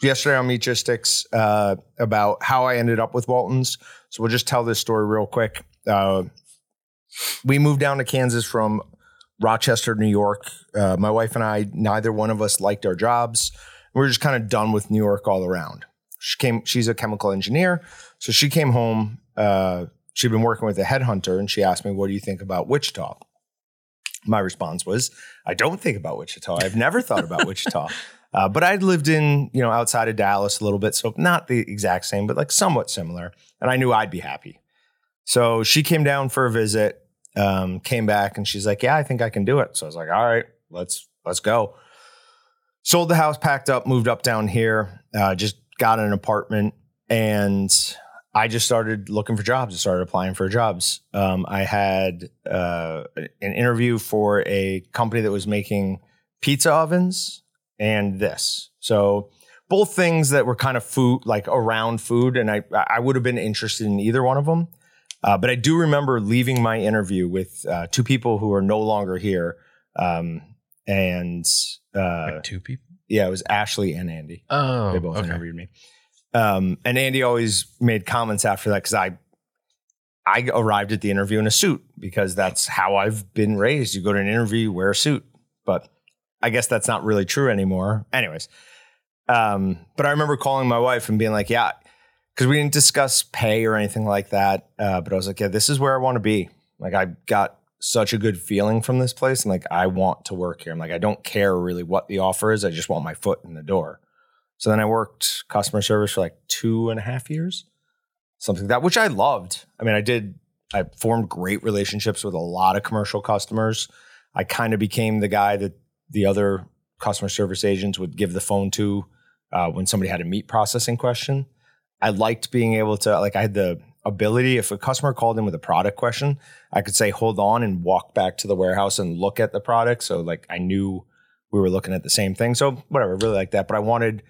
yesterday on Meatgistics uh, about how I ended up with Waltons. So we'll just tell this story real quick. Uh, we moved down to Kansas from Rochester, New York. Uh, my wife and I, neither one of us liked our jobs. We were just kind of done with New York all around. She came. She's a chemical engineer, so she came home. Uh, she'd been working with a headhunter, and she asked me, "What do you think about Wichita?" My response was, "I don't think about Wichita. I've never thought about Wichita." Uh, but I'd lived in, you know, outside of Dallas a little bit, so not the exact same, but like somewhat similar. And I knew I'd be happy. So she came down for a visit, um, came back, and she's like, "Yeah, I think I can do it." So I was like, "All right, let's let's go." Sold the house, packed up, moved up down here, uh, just got an apartment, and I just started looking for jobs. I started applying for jobs. Um, I had uh, an interview for a company that was making pizza ovens and this. So both things that were kind of food, like around food, and I I would have been interested in either one of them. Uh, but I do remember leaving my interview with uh, two people who are no longer here, um, and uh, like two people. yeah, it was Ashley and Andy. Oh, They both okay. interviewed me. Um, and Andy always made comments after that because I I arrived at the interview in a suit because that's how I've been raised. You go to an interview, you wear a suit. But I guess that's not really true anymore. Anyways, um, but I remember calling my wife and being like, "Yeah," because we didn't discuss pay or anything like that. Uh, but I was like, "Yeah, this is where I want to be." Like I got such a good feeling from this place, and like I want to work here. I'm like, I don't care really what the offer is. I just want my foot in the door. So then I worked customer service for like two and a half years, something like that, which I loved. I mean, I did, I formed great relationships with a lot of commercial customers. I kind of became the guy that the other customer service agents would give the phone to uh, when somebody had a meat processing question. I liked being able to, like, I had the ability, if a customer called in with a product question, I could say, hold on and walk back to the warehouse and look at the product. So, like, I knew we were looking at the same thing. So, whatever, really like that. But I wanted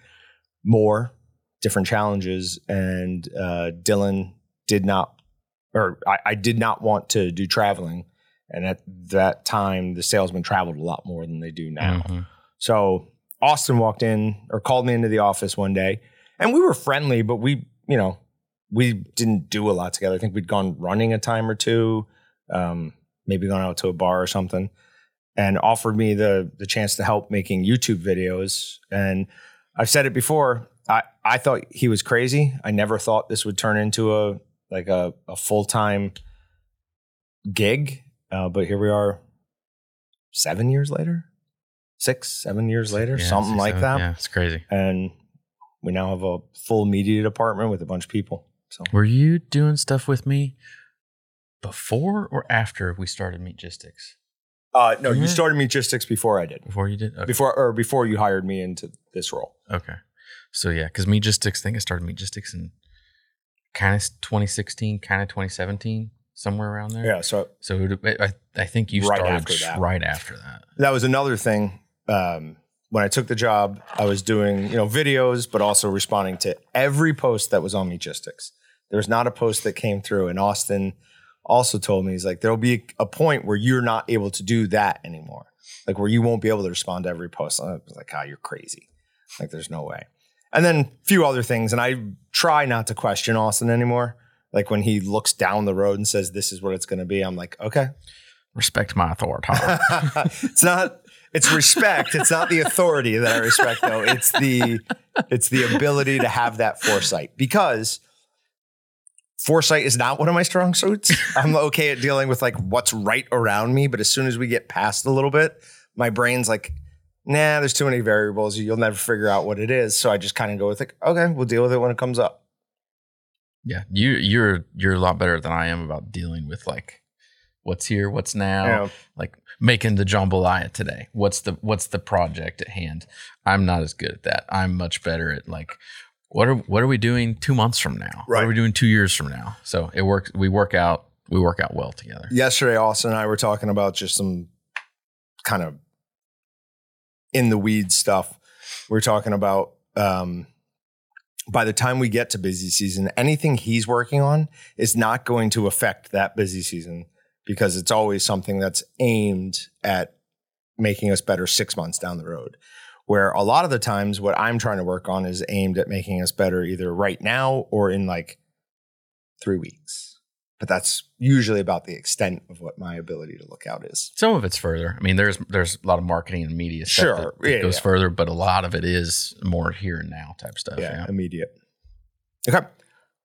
more different challenges. And uh, Dylan did not, or I, I did not want to do traveling. And at that time, the salesmen traveled a lot more than they do now. Mhm. So Austin walked in or called me into the office one day, and we were friendly, but we, you know, we didn't do a lot together. I think we'd gone running a time or two, um, maybe gone out to a bar or something, and offered me the the chance to help making YouTube videos. And I've said it before. I I thought he was crazy. I never thought this would turn into a like a, a full time gig. Uh, but here we are, seven years later, six, seven years later, Yeah, something six, like seven- that. Yeah, it's crazy. And we now have a full media department with a bunch of people. So Were you doing stuff with me before or after we started Meatgistics? uh, no, you Mhm. started Meatgistics before I did. Before you did? Okay. Before or before you hired me into this role. Okay. So yeah, because Meatgistics, I think I started Meatgistics in kind of 2016, kind of 2017, somewhere around there. Yeah. So So I, I think you Right started after that. right after that. that was another thing. Um, when I took the job, I was doing you know videos, but also responding to every post that was on Meatgistics. There was not a post that came through, and Austin also told me he's like, there'll be a point where you're not able to do that anymore, like where you won't be able to respond to every post. And I was like, ah, you're crazy. Like, there's no way. And then a few other things, and I try not to question Austin anymore. Like when he looks down the road and says, "This is what it's going to be," I'm like, okay, Respect my authority. it's not it's respect. It's not the authority that i respect though. It's the it's the ability to have that foresight. Because foresight is not one of my strong suits. I'm okay at dealing with like what's right around me but as soon as we get past a little bit my brain's like nah there's too many variables. You'll never figure out what it is. So i just kind of go with like okay we'll deal with it when it comes up. Yeah, you you're you're a lot better than I am about dealing with like what's here, what's now, know, like making the jambalaya today. What's the what's the project at hand? I'm not as good at that. I'm much better at like what are what are we doing two months from now? What Right. are we doing two years from now? So it works. We work out. We work out well together. yesterday austin and i were talking about just some kind of in the weeds stuff we are talking about um, by the time we get to busy season anything he's working on is not going to affect that busy season because it's always something that's aimed at making us better six months down the road where a lot of the times what i'm trying to work on is aimed at making us better either right now or in like three weeks but that's usually about the extent of what my ability to look out is. Some of it's further. I mean, there's there's a lot of marketing and media stuff Sure. that, that Yeah, goes yeah. further, but a lot of it is more here and now type stuff. yeah, Yeah. immediate. Okay.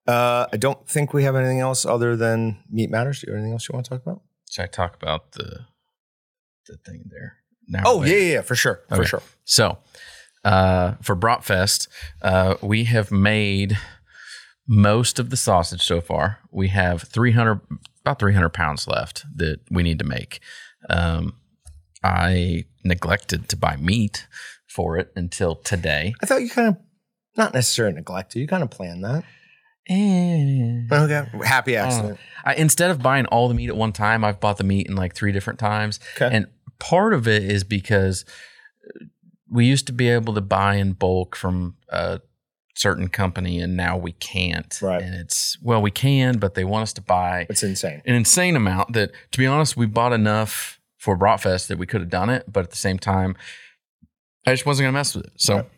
Uh, I don't think we have anything else other than meat matters. Do you have anything else you want to talk about? Should I talk about the the thing there now? Oh yeah, yeah, yeah, for sure, for sure. So, uh, for Bratfest, uh, we have made most of the sausage so far. We have 300, about 300 pounds left that we need to make. Um, I neglected to buy meat for it until today. I thought you kind of not necessarily neglected. You kind of planned that. Eh. Okay. Happy accident. I, instead of buying all the meat at one time, I've bought the meat in like three different times. Okay. And part of it is because we used to be able to buy in bulk from a certain company and now we can't. Right. And it's, well, we can, but they want us to buy it's insane. an insane amount that, to be honest, we bought enough for Bratfest that we could have done it. But at the same time, I just wasn't going to mess with it. So Right.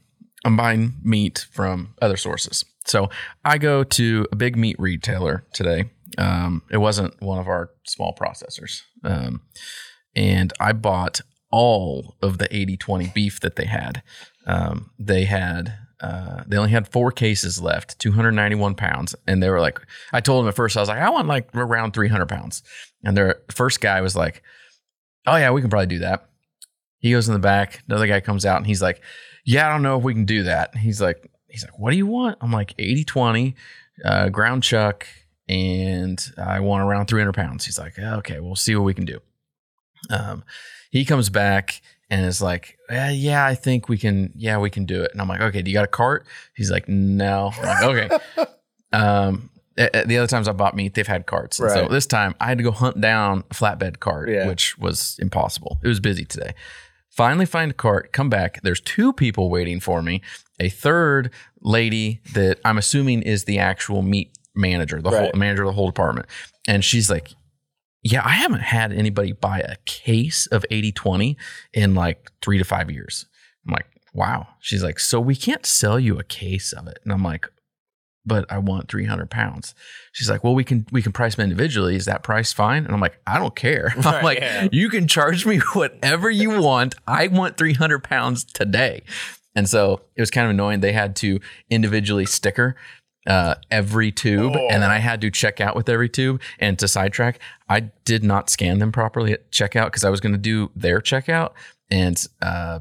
I'm buying meat from other sources. So I go to a big meat retailer today. Um, it wasn't one of our small processors. Um, and I bought all of the 80 20 beef that they had. Um, they had, uh, they only had four cases left, 291 pounds. And they were like, I told them at first, I was like, I want like around 300 pounds. And their first guy was like, Oh, yeah, we can probably do that. He goes in the back. Another guy comes out and he's like, Yeah, I don't know if we can do that. He's like, He's like, What do you want? I'm like, 80 20, uh, ground chuck, and I want around 300 pounds. He's like, Okay, we'll see what we can do. Um, he comes back and is like, "Eh, yeah, I think we can, yeah, we can do it. And I'm like, okay, do you got a cart? He's like, no. I'm like, okay. um, the other times I bought meat, they've had carts. And So this time I had to go hunt down a flatbed cart, Yeah. which was impossible. It was busy today. Finally find a cart, come back. There's two people waiting for me. A third lady that I'm assuming is the actual meat manager, the whole manager of the whole department. And she's like, yeah, I haven't had anybody buy a case of 80 20 in like three to five years. I'm like, wow. She's like, so we can't sell you a case of it. And I'm like, but I want 300 pounds. She's like, well, we can, we can price them individually. Is that price fine? And I'm like, I don't care. I'm like, yeah. you can charge me whatever you want. I want 300 pounds today. And so it was kind of annoying. They had to individually sticker uh, every tube, Oh. and then I had to check out with every tube. And to sidetrack, I did not scan them properly at checkout because I was going to do their checkout, and uh,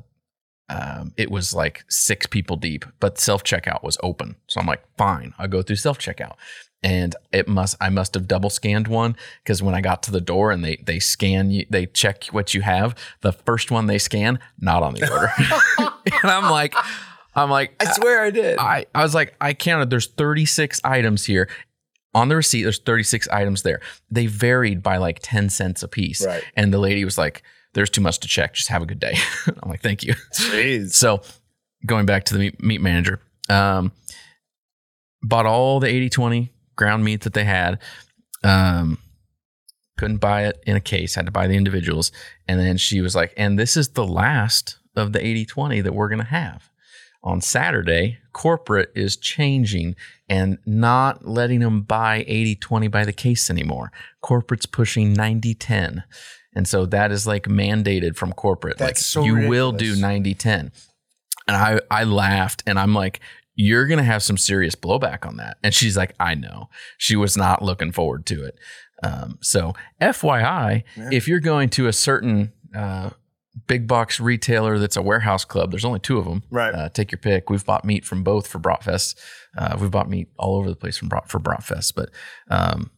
um, it was like six people deep, but self checkout was open. So I'm like, fine, I'll go through self checkout. And it must, I must have double scanned one because when I got to the door and they they scan you, they check what you have. The first one they scan, not on the order, and I'm like, I'm like, I swear I did. I, I was like, I counted. There's 36 items here. On the receipt, there's 36 items there. They varied by like 10 cents a piece. Right. And the lady was like, there's too much to check. Just have a good day. I'm like, thank you. Jeez. So going back to the meat, meat manager, um, bought all the 80 20 ground meat that they had. Um, couldn't buy it in a case, had to buy the individuals. And then she was like, and this is the last of the 80 20 that we're going to have. On Saturday, corporate is changing and not letting them buy 80 20 by the case anymore. Corporate's pushing 90 10. And so that is like mandated from corporate. That's like so you will do ridiculous. 90 10. And I, I laughed and I'm like, you're going to have some serious blowback on that. And she's like, I know. She was not looking forward to it. Um, so, FYI, Yeah. if you're going to a certain uh, big box retailer that's a warehouse club, there's only two of them. Right. Uh, take your pick. We've bought meat from both for Bratfest. Uh, we've bought meat all over the place from Brat, for Bratfest, but um,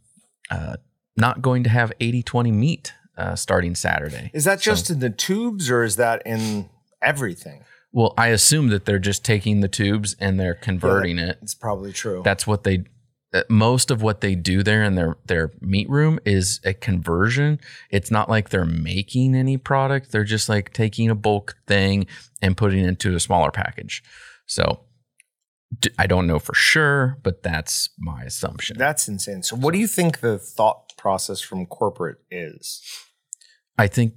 uh, not going to have 80 20 meat uh, starting Saturday. Is that So- just in the tubes or is that in everything? Well, I assume that they're just taking the tubes and they're converting it. It's probably true. That's what they. uh, Most of what they do there in their their meat room is a conversion. It's not like they're making any product. They're just like taking a bulk thing and putting it into a smaller package. So I don't know for sure, but that's my assumption. That's insane. So, what do you think the thought process from corporate is? I think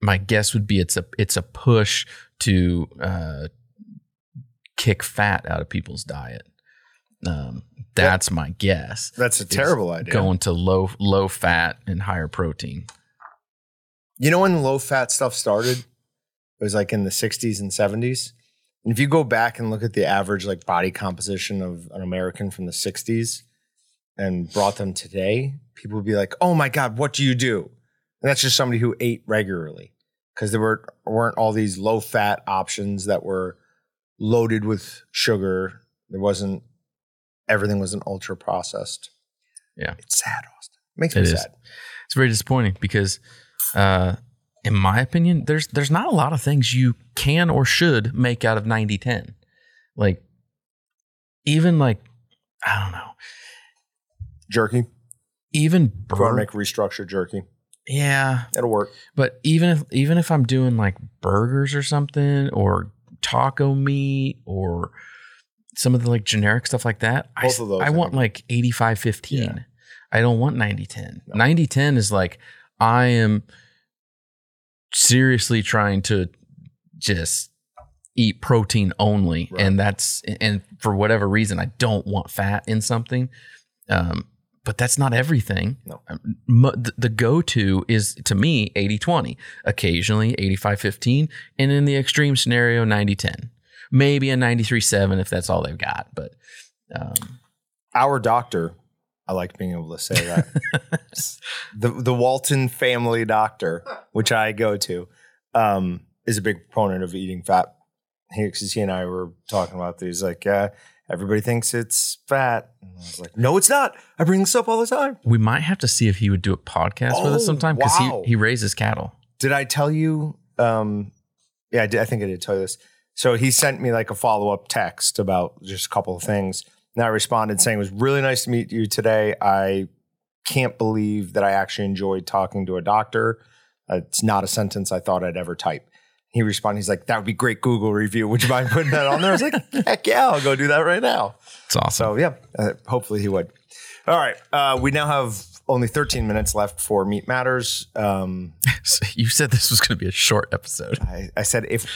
my guess would be it's a it's a push to uh, kick fat out of people's diet. Um, that's my guess. That's a terrible idea. Going to low low fat and higher protein. You know when low fat stuff started? It was like in the 60s and 70s. And if you go back and look at the average like body composition of an American from the 60s and brought them today, people would be like, "Oh my god, what do you do?" And that's just somebody who ate regularly because there were weren't all these low fat options that were loaded with sugar. There wasn't everything wasn't ultra processed. Yeah. It's sad, Austin. makes It me is. sad. It's very disappointing because, uh, in my opinion, there's there's not a lot of things you can or should make out of 90-10. Like even like I don't know, Jerky. even If you want make restructured jerky, Yeah, it'll work. But even if even if I'm doing like burgers or something or taco meat or some of the like generic stuff like that, I, of those, I I want like 85 15. Yeah. I don't want 90 10. No. 90 10 is like I am seriously trying to just eat protein only Right. and that's and for whatever reason I don't want fat in something. Um but that's not everything. No. Um, the go-to is to me 80-20 occasionally 85-15 and in the extreme scenario 90-10 maybe a 93-7 if that's all they've got but um, Our doctor, I like being able to say that. the the Walton family doctor, which I go to, um, is a big proponent of eating fat. He, 'cause he and I were talking about this. He's like, yeah, everybody thinks it's fat. And I was like, no, it's not. I bring this up all the time. we might have to see if he would do a podcast with us Oh, sometime because wow. he, he raises cattle Did I tell you? Um, yeah, I, did, I think I did tell you this. So he sent me like a follow up text about just a couple of things. And I responded saying, It was really nice to meet you today. I can't believe that I actually enjoyed talking to a doctor. Uh, it's not a sentence I thought I'd ever type. He responded, He's like, That would be great Google review. Would you mind putting that on there? I was like, Heck yeah, I'll go do that right now. it's awesome So yeah, uh, hopefully he would. All right, uh, we now have only 13 minutes left for Meat Matters. Um, you said this was going to be a short episode I, I said if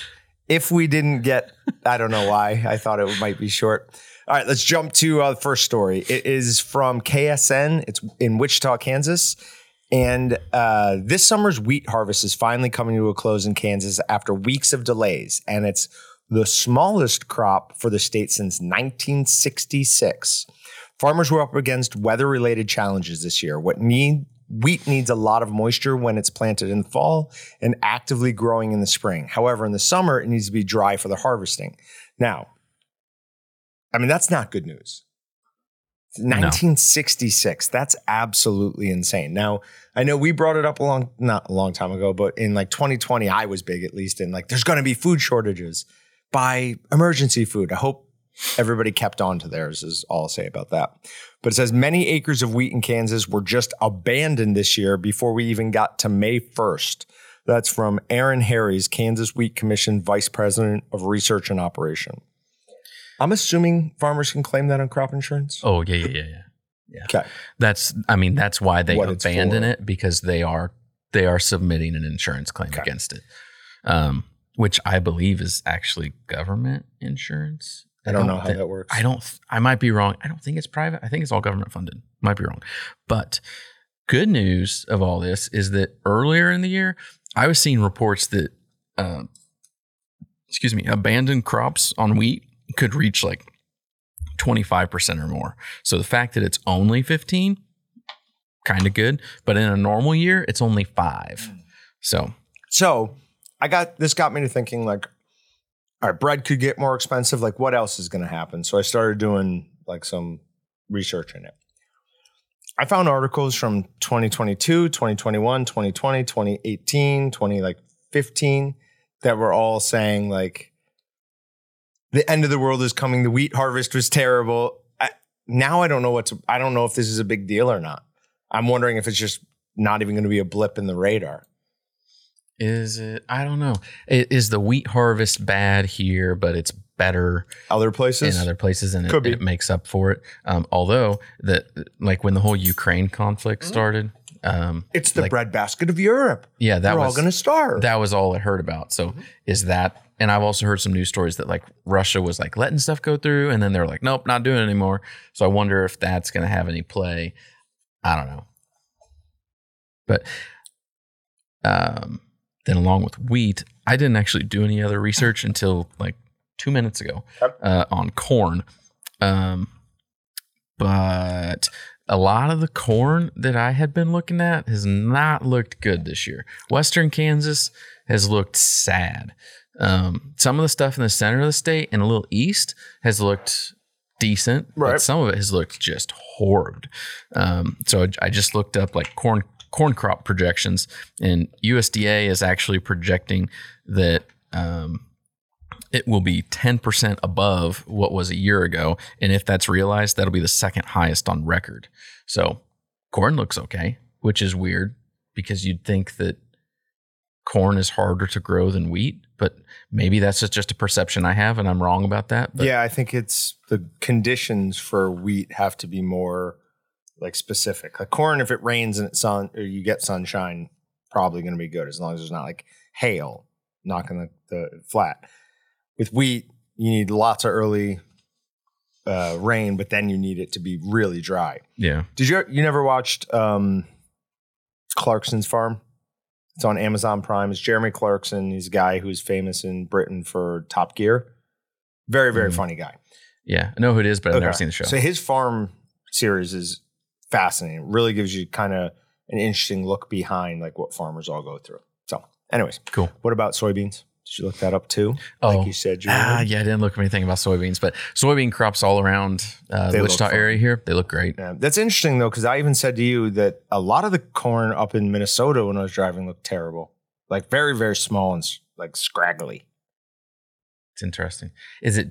if we didn't get, I don't know why. I thought it might be short. All right, let's jump to uh, the first story. It is from KSN. It's in Wichita, Kansas. And uh, this summer's wheat harvest is finally coming to a close in Kansas after weeks of delays. And it's the smallest crop for the state since 1966. Farmers were up against weather related challenges this year. What need Wheat needs a lot of moisture when it's planted in the fall and actively growing in the spring. However, in the summer, it needs to be dry for the harvesting. Now, I mean, that's not good news. 1966. That's absolutely insane. Now, I know we brought it up a long, not a long time ago, but in like 2020, I was big at least in like, there's going to be food shortages. Buy emergency food. I hope everybody kept on to theirs, is all I'll say about that. But it says many acres of wheat in Kansas were just abandoned this year before we even got to May 1st. That's from Aaron Harries, Kansas Wheat Commission Vice President of Research and Operation. I'm assuming farmers can claim that on crop insurance. Oh yeah, yeah, yeah, yeah. Okay. That's I mean that's why they What abandon it because they are they are submitting an insurance claim Okay. against it, um, which I believe is actually government insurance. I don't know how thi- that works. I don't. I might be wrong. I don't think it's private. I think it's all government funded. Might be wrong, but good news of all this is that earlier in the year, I was seeing reports that, uh, excuse me, abandoned crops on wheat could reach like twenty five percent or more. So the fact that it's only fifteen, kind of good, but in a normal year, it's only five. Hmm. So So I got this got me to thinking like, all right, bread could get more expensive. Like, what else is going to happen? So I started doing like some research in it. I found articles from 2022, 2021, 2020, 2018, 20 like 15 that were all saying like the end of the world is coming. The wheat harvest was terrible. I, now I don't know what to. I don't know if this is a big deal or not. I'm wondering if it's just not even going to be a blip in the radar. is it? I don't know. Is the wheat harvest bad here, but it's better Other places, in other places and it, be. it makes up for it. Um, although that like when the whole Ukraine conflict Mm-hmm. started, um, It's the Like- breadbasket of Europe. yeah, that We're all going to starve. that was all I heard about. So is that? And I've also heard some news stories that like Russia was like letting stuff go through, and then they're like, nope, not doing it anymore. So I wonder if that's going to have any play. I don't know. But um, then along with wheat, I didn't actually do any other research until like two minutes ago uh, on corn. Um, but a lot of the corn that I had been looking at has not looked good this year. Western Kansas has looked sad. Um, some of the stuff in the center of the state and a little east has looked decent, Right. but some of it has looked just horrid. Um, so I, I just looked up like corn corn crop projections, and USDA is actually projecting that um, it will be 10% above what was a year ago. And if that's realized, that'll be the second highest on record. So corn looks okay, which is weird because you'd think that corn is harder to grow than wheat, but maybe that's just, a perception I have and I'm wrong about that. But yeah, I think it's the conditions for wheat have to be more like specific. Like corn, if it rains and it's sun or you get sunshine, probably going to be good as long as there's not like hail knocking the, the flat. With wheat, you need lots of early uh, rain, but then you need it to be really dry. yeah. Did you you never watched um, Clarkson's Farm? It's on Amazon Prime. It's Jeremy Clarkson. He's a guy who's famous in Britain for Top Gear. Very very Mhm. funny guy. Yeah. I know who it is, but I've never seen the show. So his farm series is fascinating. It really gives you kind of an interesting look behind like what farmers all go through. So, anyways, Cool. What about soybeans? Did you look that up too? Oh, like you said, you Ah, yeah, I didn't look at anything about soybeans, but soybean crops all around uh, the Wichita area here, they look great. Yeah, that's interesting though, because I even said to you that a lot of the corn up in Minnesota when I was driving looked terrible, like very, very small and like scraggly. It's interesting. Is it?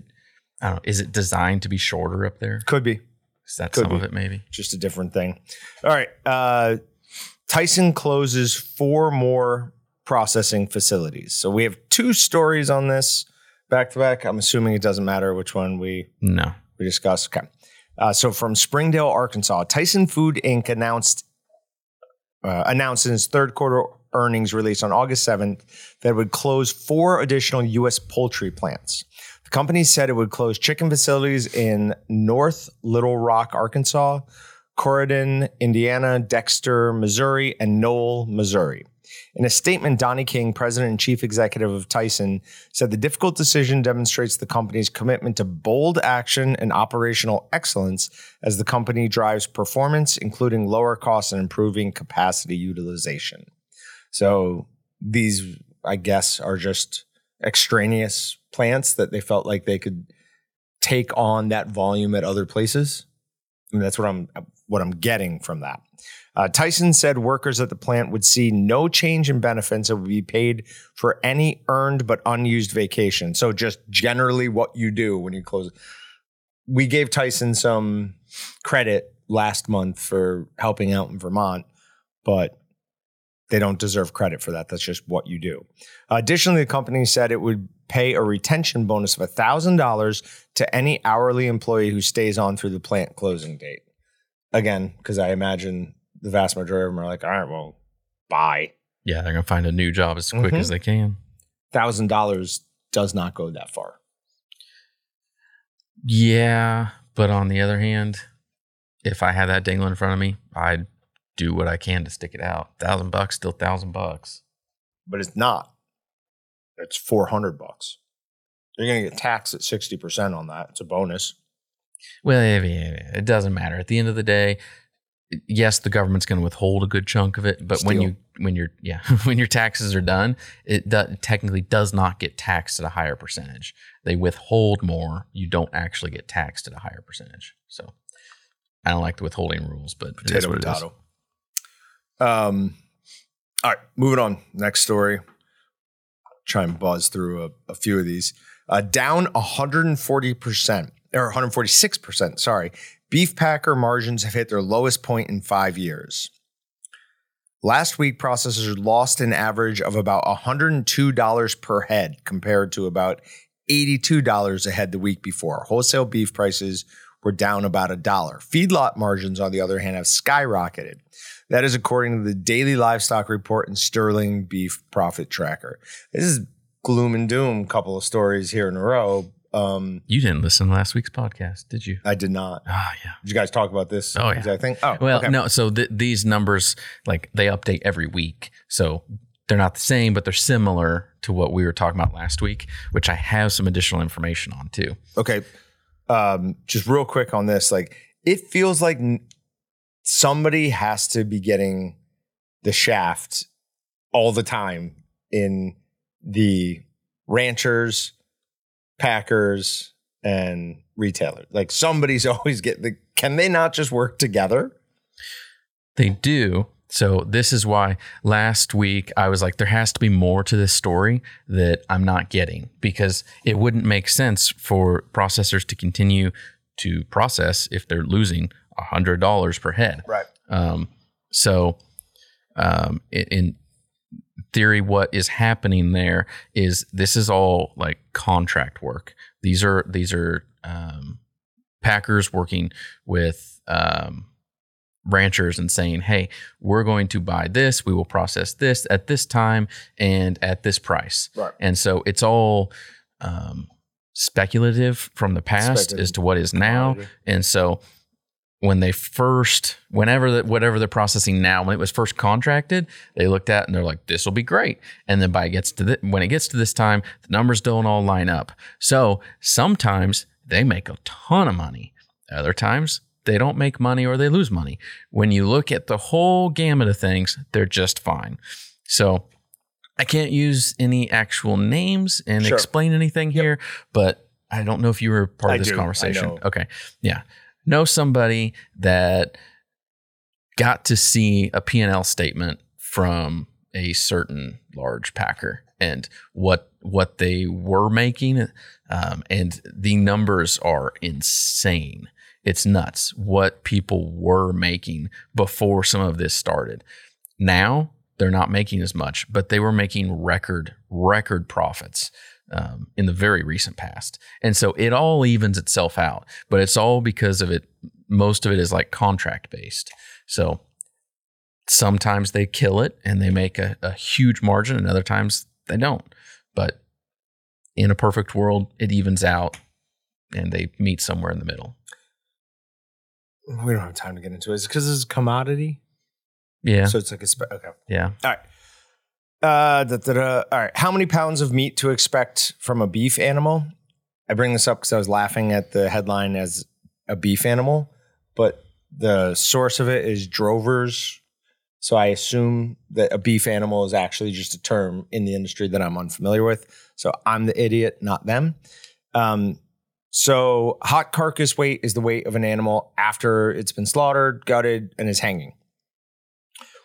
I don't know. Is it designed to be shorter up there? Could be Is that Could some of be. it? Maybe. just a different thing. All right, uh, Tyson closes four more processing facilities. So we have two stories on this back to back. I'm assuming it doesn't matter which one we No. we discussed. Okay. Uh, so from Springdale, Arkansas, Tyson Food Inc. announced uh, announced in its third quarter earnings release on August 7th that it would close four additional U.S. poultry plants. The company said it would close chicken facilities in North Little Rock, Arkansas, Corydon, Indiana, Dexter, Missouri, and Noel, Missouri. In a statement, Donnie King, president and chief executive of Tyson, said the difficult decision demonstrates the company's commitment to bold action and operational excellence as the company drives performance, including lower costs and improving capacity utilization. So these, I guess, are just extraneous plants that they felt like they could take on that volume at other places. I mean, that's what I'm what I'm getting from that. Uh, Tyson said workers at the plant would see no change in benefits and would be paid for any earned but unused vacation. So just generally what you do when you close. We gave Tyson some credit last month for helping out in Vermont, but they don't deserve credit for that. That's just what you do. Additionally, the company said it would pay a retention bonus of $1,000 to any hourly employee who stays on through the plant closing date. Again, because I imagine the vast majority of them are like, all right, well, bye. Yeah, they're gonna find a new job as quick Mhm. as they can. $1,000 does not go that far. Yeah, but on the other hand, if I had that dangling in front of me, I'd do what I can to stick it out. Thousand bucks, still thousand bucks. But it's not. It's 400 bucks. You're going to get taxed at 60% on that. It's a bonus. Well, yeah, yeah, yeah, it doesn't matter. At the end of the day, yes, the government's going to withhold a good chunk of it, but when you when your yeah when your taxes are done, it do, technically does not get taxed at a higher percentage. They withhold more. You don't actually get taxed at a higher percentage. So I don't like the withholding rules, but Potato, what it is. potato. Um, all right, moving on. Next story. Try and buzz through a, a few of these. Uh, down 140% or 146%. Sorry. Beef packer margins have hit their lowest point in five years. Last week, processors lost an average of about $102 per head compared to about $82 a head the week before. Wholesale beef prices were down about a dollar. Feedlot margins, on the other hand, have skyrocketed. That is according to the Daily Livestock Report and Sterling Beef Profit Tracker. This is gloom and doom, couple of stories here in a row. Um, You didn't listen to last week's podcast, did you? I did not. Ah, yeah. Did you guys talk about this? Oh, yeah. I think. Oh, Well, okay. no. So th- these numbers, like they update every week, so they're not the same, but they're similar to what we were talking about last week, which I have some additional information on too. Okay. Um, just real quick on this, like it feels like somebody has to be getting the shaft all the time in the ranchers, packers, and retailers. Like somebody's always get the. Can they not just work together? They do. So this is why last week I was like, there has to be more to this story that I'm not getting because it wouldn't make sense for processors to continue to process if they're losing a hundred dollars per head. Right. Um, so, um, in theory, what is happening there is this is all like contract work. These are these are um, packers working with um, ranchers and saying, "Hey, we're going to buy this. We will process this at this time and at this price." Right. And so it's all um, speculative from the past as to what is now. And so when they first, whenever the, whatever they're processing now, when it was first contracted, they looked at and they're like, "This will be great." And then by it gets to the, when it gets to this time, the numbers don't all line up. So sometimes they make a ton of money. Other times they don't make money or they lose money. When you look at the whole gamut of things, they're just fine. So I can't use any actual names and Sure. explain anything here, but I don't know if you were part I of this do. Conversation. Okay. Yeah. Know somebody that got to see a P&L statement from a certain large packer and what what they were making um, and the numbers are insane. It's nuts what people were making before some of this started. Now they're not making as much but they were making record record profits um, in the very recent past. And so it all evens itself out but it's all because of it most of it is like contract based so sometimes they kill it and they make a, a huge margin and other times they don't. But in a perfect world it evens out and they meet somewhere in the middle. We don't have time to get into it. Because it's a commodity? yeah. So it's like a spe- okay. yeah. All right. Uh, da, da, da. All right. How many pounds of meat to expect from a beef animal? I bring this up because I was laughing at the headline as a beef animal, but the source of it is drovers. So I assume that a beef animal is actually just a term in the industry that I'm unfamiliar with. So I'm the idiot, not them. Um, so hot carcass weight is the weight of an animal after it's been slaughtered, gutted, and is hanging.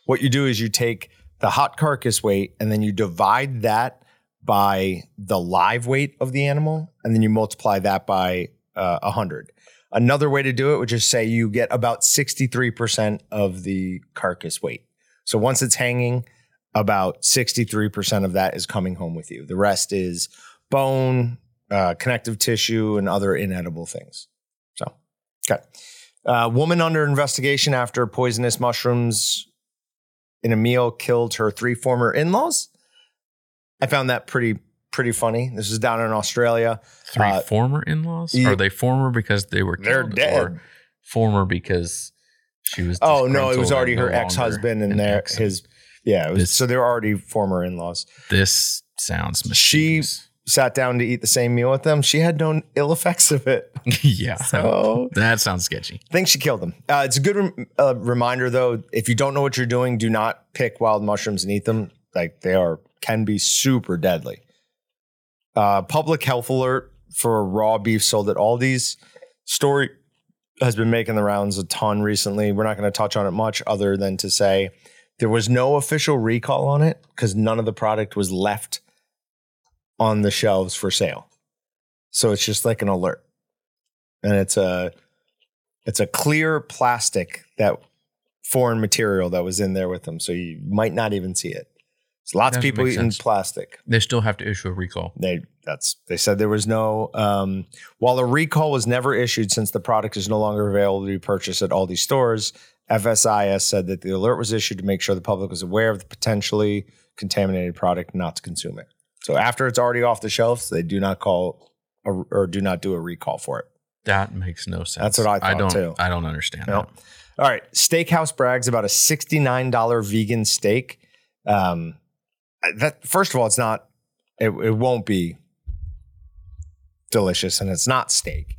What you do is you take the hot carcass weight and then you divide that by the live weight of the animal, and then you multiply that by uh, 100. Another way to do it would just say you get about 63% of the carcass weight. So once it's hanging, about 63% of that is coming home with you. The rest is bone, uh, connective tissue, and other inedible things. So, okay. Uh, woman under investigation after poisonous mushrooms in a meal killed her three former in laws. I found that pretty pretty funny. This is down in Australia. Three Uh, former in-laws? yeah. Are they former because they were They're dead. or former because she was? Oh no, it was already her no ex husband and an their ex. his yeah. It was, This- so they're already former in laws. This sounds She- mischievous. Sat down to eat the same meal with them. She had no ill effects of it. yeah, So that sounds sketchy. I think she killed them. Uh, it's a good rem- uh, reminder, though. If you don't know what you're doing, do not pick wild mushrooms and eat them. Like they are can be super deadly. Uh, public health alert for raw beef sold at Aldi's. Story has been making the rounds a ton recently. We're not going to touch on it much, other than to say there was no official recall on it because none of the product was left on the shelves for sale. So it's just like an alert, and it's a it's a clear plastic that foreign material that was in there with them, so you might not even see it. There's lots of people eating sense. plastic. They still have to issue a recall. They that's they said there was no um, while a recall was never issued since the product is no longer available to be purchased at all these stores. FSIS said that the alert was issued to make sure the public was aware of the potentially contaminated product, not to consume it. So after it's already off the shelves, they do not call a, or do not do a recall for it. That makes no sense. That's what I I thought, don't. too. I don't understand. No. that. All right. Steakhouse brags about a $69 vegan steak. Um, that first of all, it's not, it, it won't be delicious and it's not steak.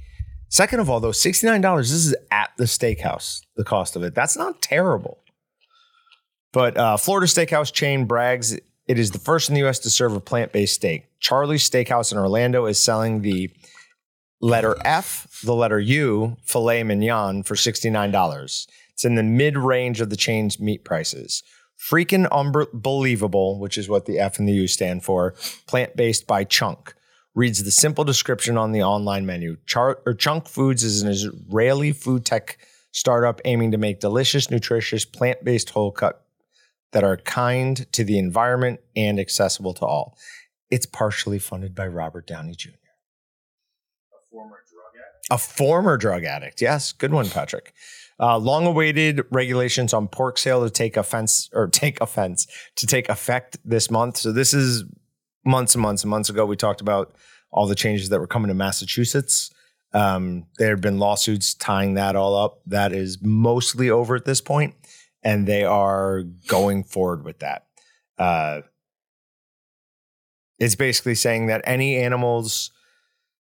Second of all, though, $69, this is at the steakhouse, the cost of it. That's not terrible. But uh, Florida steakhouse chain brags it is the first in the US to serve a plant based steak. Charlie's Steakhouse in Orlando is selling the letter F, the letter U, filet mignon for $69. It's in the mid range of the chain's meat prices. Freaking unbelievable, which is what the F and the U stand for, plant based by Chunk. Reads the simple description on the online menu. Char- or Chunk Foods is an Israeli food tech startup aiming to make delicious, nutritious, plant based whole cut that are kind to the environment and accessible to all. It's partially funded by Robert Downey Jr. A former drug addict. A former drug addict. Yes, good one, Patrick. Uh, long-awaited regulations on pork sale to take offense or take offense to take effect this month. So this is months and months and months ago. We talked about all the changes that were coming to Massachusetts. Um, there have been lawsuits tying that all up. That is mostly over at this point, and they are going forward with that. Uh, it's basically saying that any animals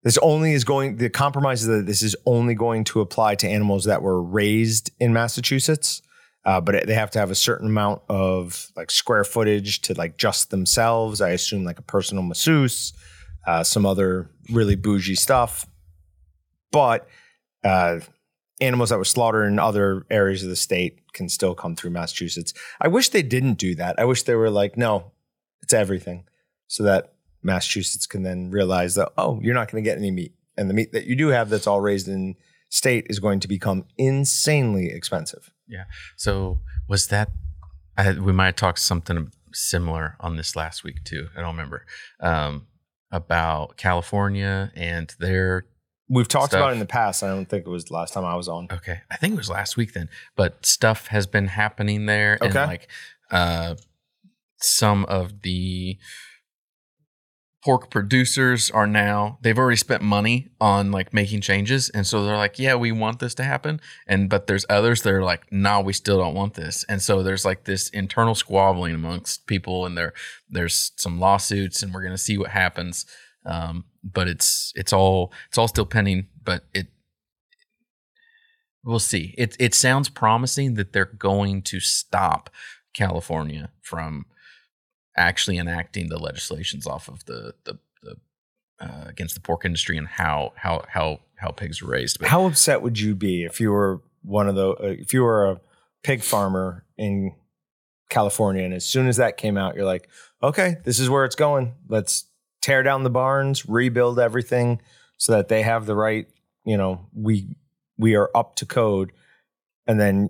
this only is going the compromise is that this is only going to apply to animals that were raised in massachusetts uh, but they have to have a certain amount of like square footage to like just themselves i assume like a personal masseuse uh, some other really bougie stuff but uh, animals that were slaughtered in other areas of the state can still come through massachusetts i wish they didn't do that i wish they were like no it's everything so that Massachusetts can then realize that, oh, you're not going to get any meat. And the meat that you do have that's all raised in state is going to become insanely expensive. Yeah. So was that? I we might talked something similar on this last week too. I don't remember um, about California and their. We've talked Stuff. about it in the past. I don't think it was the last time I was on. Okay, I think it was last week then, but stuff has been happening there, and like uh, some of the pork producers are now they've already spent money on like making changes and so they're like yeah we want this to happen and but there's others that are like nah we still don't want this and so there's like this internal squabbling amongst people and there there's some lawsuits and we're going to see what happens um, but it's it's all it's all still pending but it we'll see it it sounds promising that they're going to stop california from actually enacting the legislations off of the the, the uh, against the pork industry and how how how how pigs are raised. But How upset would you be if you were one of the uh, if you were a pig farmer in California and as soon as that came out you're like, "Okay, this is where it's going. Let's tear down the barns, rebuild everything so that they have the right, you know, we we are up to code." And then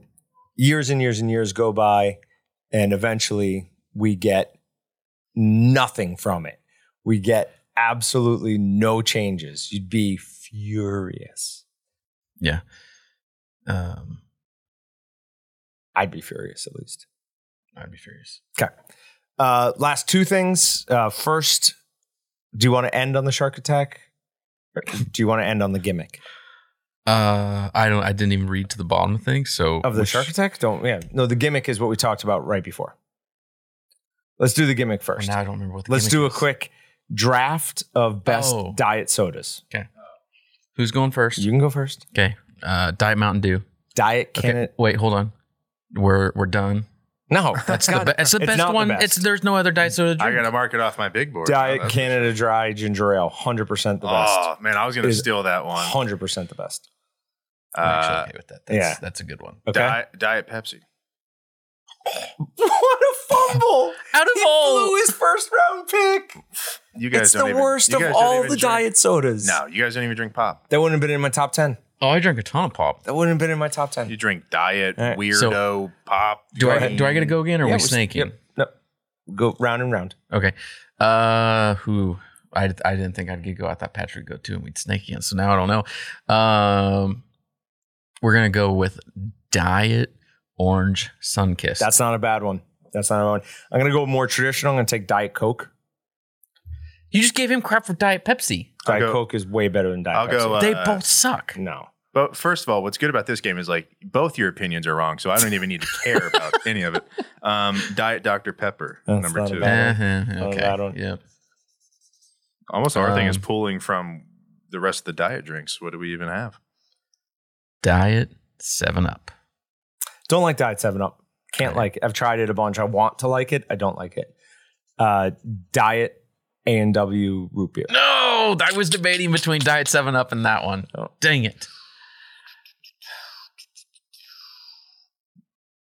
years and years and years go by and eventually we get nothing from it. We get absolutely no changes. You'd be furious. Yeah. Um, I'd be furious at least. I'd be furious. Okay. Uh, last two things. Uh, first, do you want to end on the shark attack? Or do you want to end on the gimmick Uh, I don't. I didn't even read to the bottom of things. So of the which- shark attack? Don't. Yeah. No, the gimmick is what we talked about right before. Let's do the gimmick Well, first. now I don't remember what. The Let's do a quick draft of best Oh. diet sodas. Okay. Who's going first? You can go first. okay. Uh, Diet Mountain Dew. Diet Okay. Canada. Wait, hold on. We're we're done. No, That's the best. It's the it's best not the one. best. It's there's no other diet soda. to I drink. gotta mark it off my big board. Diet Oh, that's- Canada Dry Ginger Ale, hundred percent the best. Oh man, I was gonna Is- steal that one. Hundred percent the best. I'm actually Uh, okay with that. That's, yeah. that's a good one. Okay. Diet, Diet Pepsi. what a fumble! Out of He all, blew his first round pick. You guys It's don't the even, worst you of guys don't all even the drink- diet sodas. No, you guys don't even drink pop. that wouldn't have been in my top ten. Oh, I drank a ton of pop. That wouldn't have been in my top ten. You drink diet All right. weirdo pop. Do I do I get to go again, or are Yeah, we we're- snaking? yep. No, go round and round. Okay. Uh, who? I, I didn't think I'd get go. I thought Patrick would go too, and we'd snake again. So now I don't know. Um, we're gonna go with Diet Orange Sunkist. That's not a bad one. That's not a bad one. I'm gonna go more traditional. I'm gonna take Diet Coke. You just gave him crap for Diet Pepsi. Diet go- Coke is way better than Diet I'll Pepsi. go, uh, they both suck. no. But first of all, what's good about this game is like both your opinions are wrong, so I don't even need to care about any of it. Um, Diet Dr Pepper, That's number not a two. bad Uh-huh, Oh, okay. that one. Yep. Almost our thing is Um, pulling from the rest of the diet drinks. What do we even have? Diet Seven Up. Don't like Diet Seven Up. Can't Okay. like. it. I've tried it a bunch. I want to like it. I don't like it. Uh, Diet A and W root beer. No, I was debating between Diet Seven Up and that one. Oh. Dang it.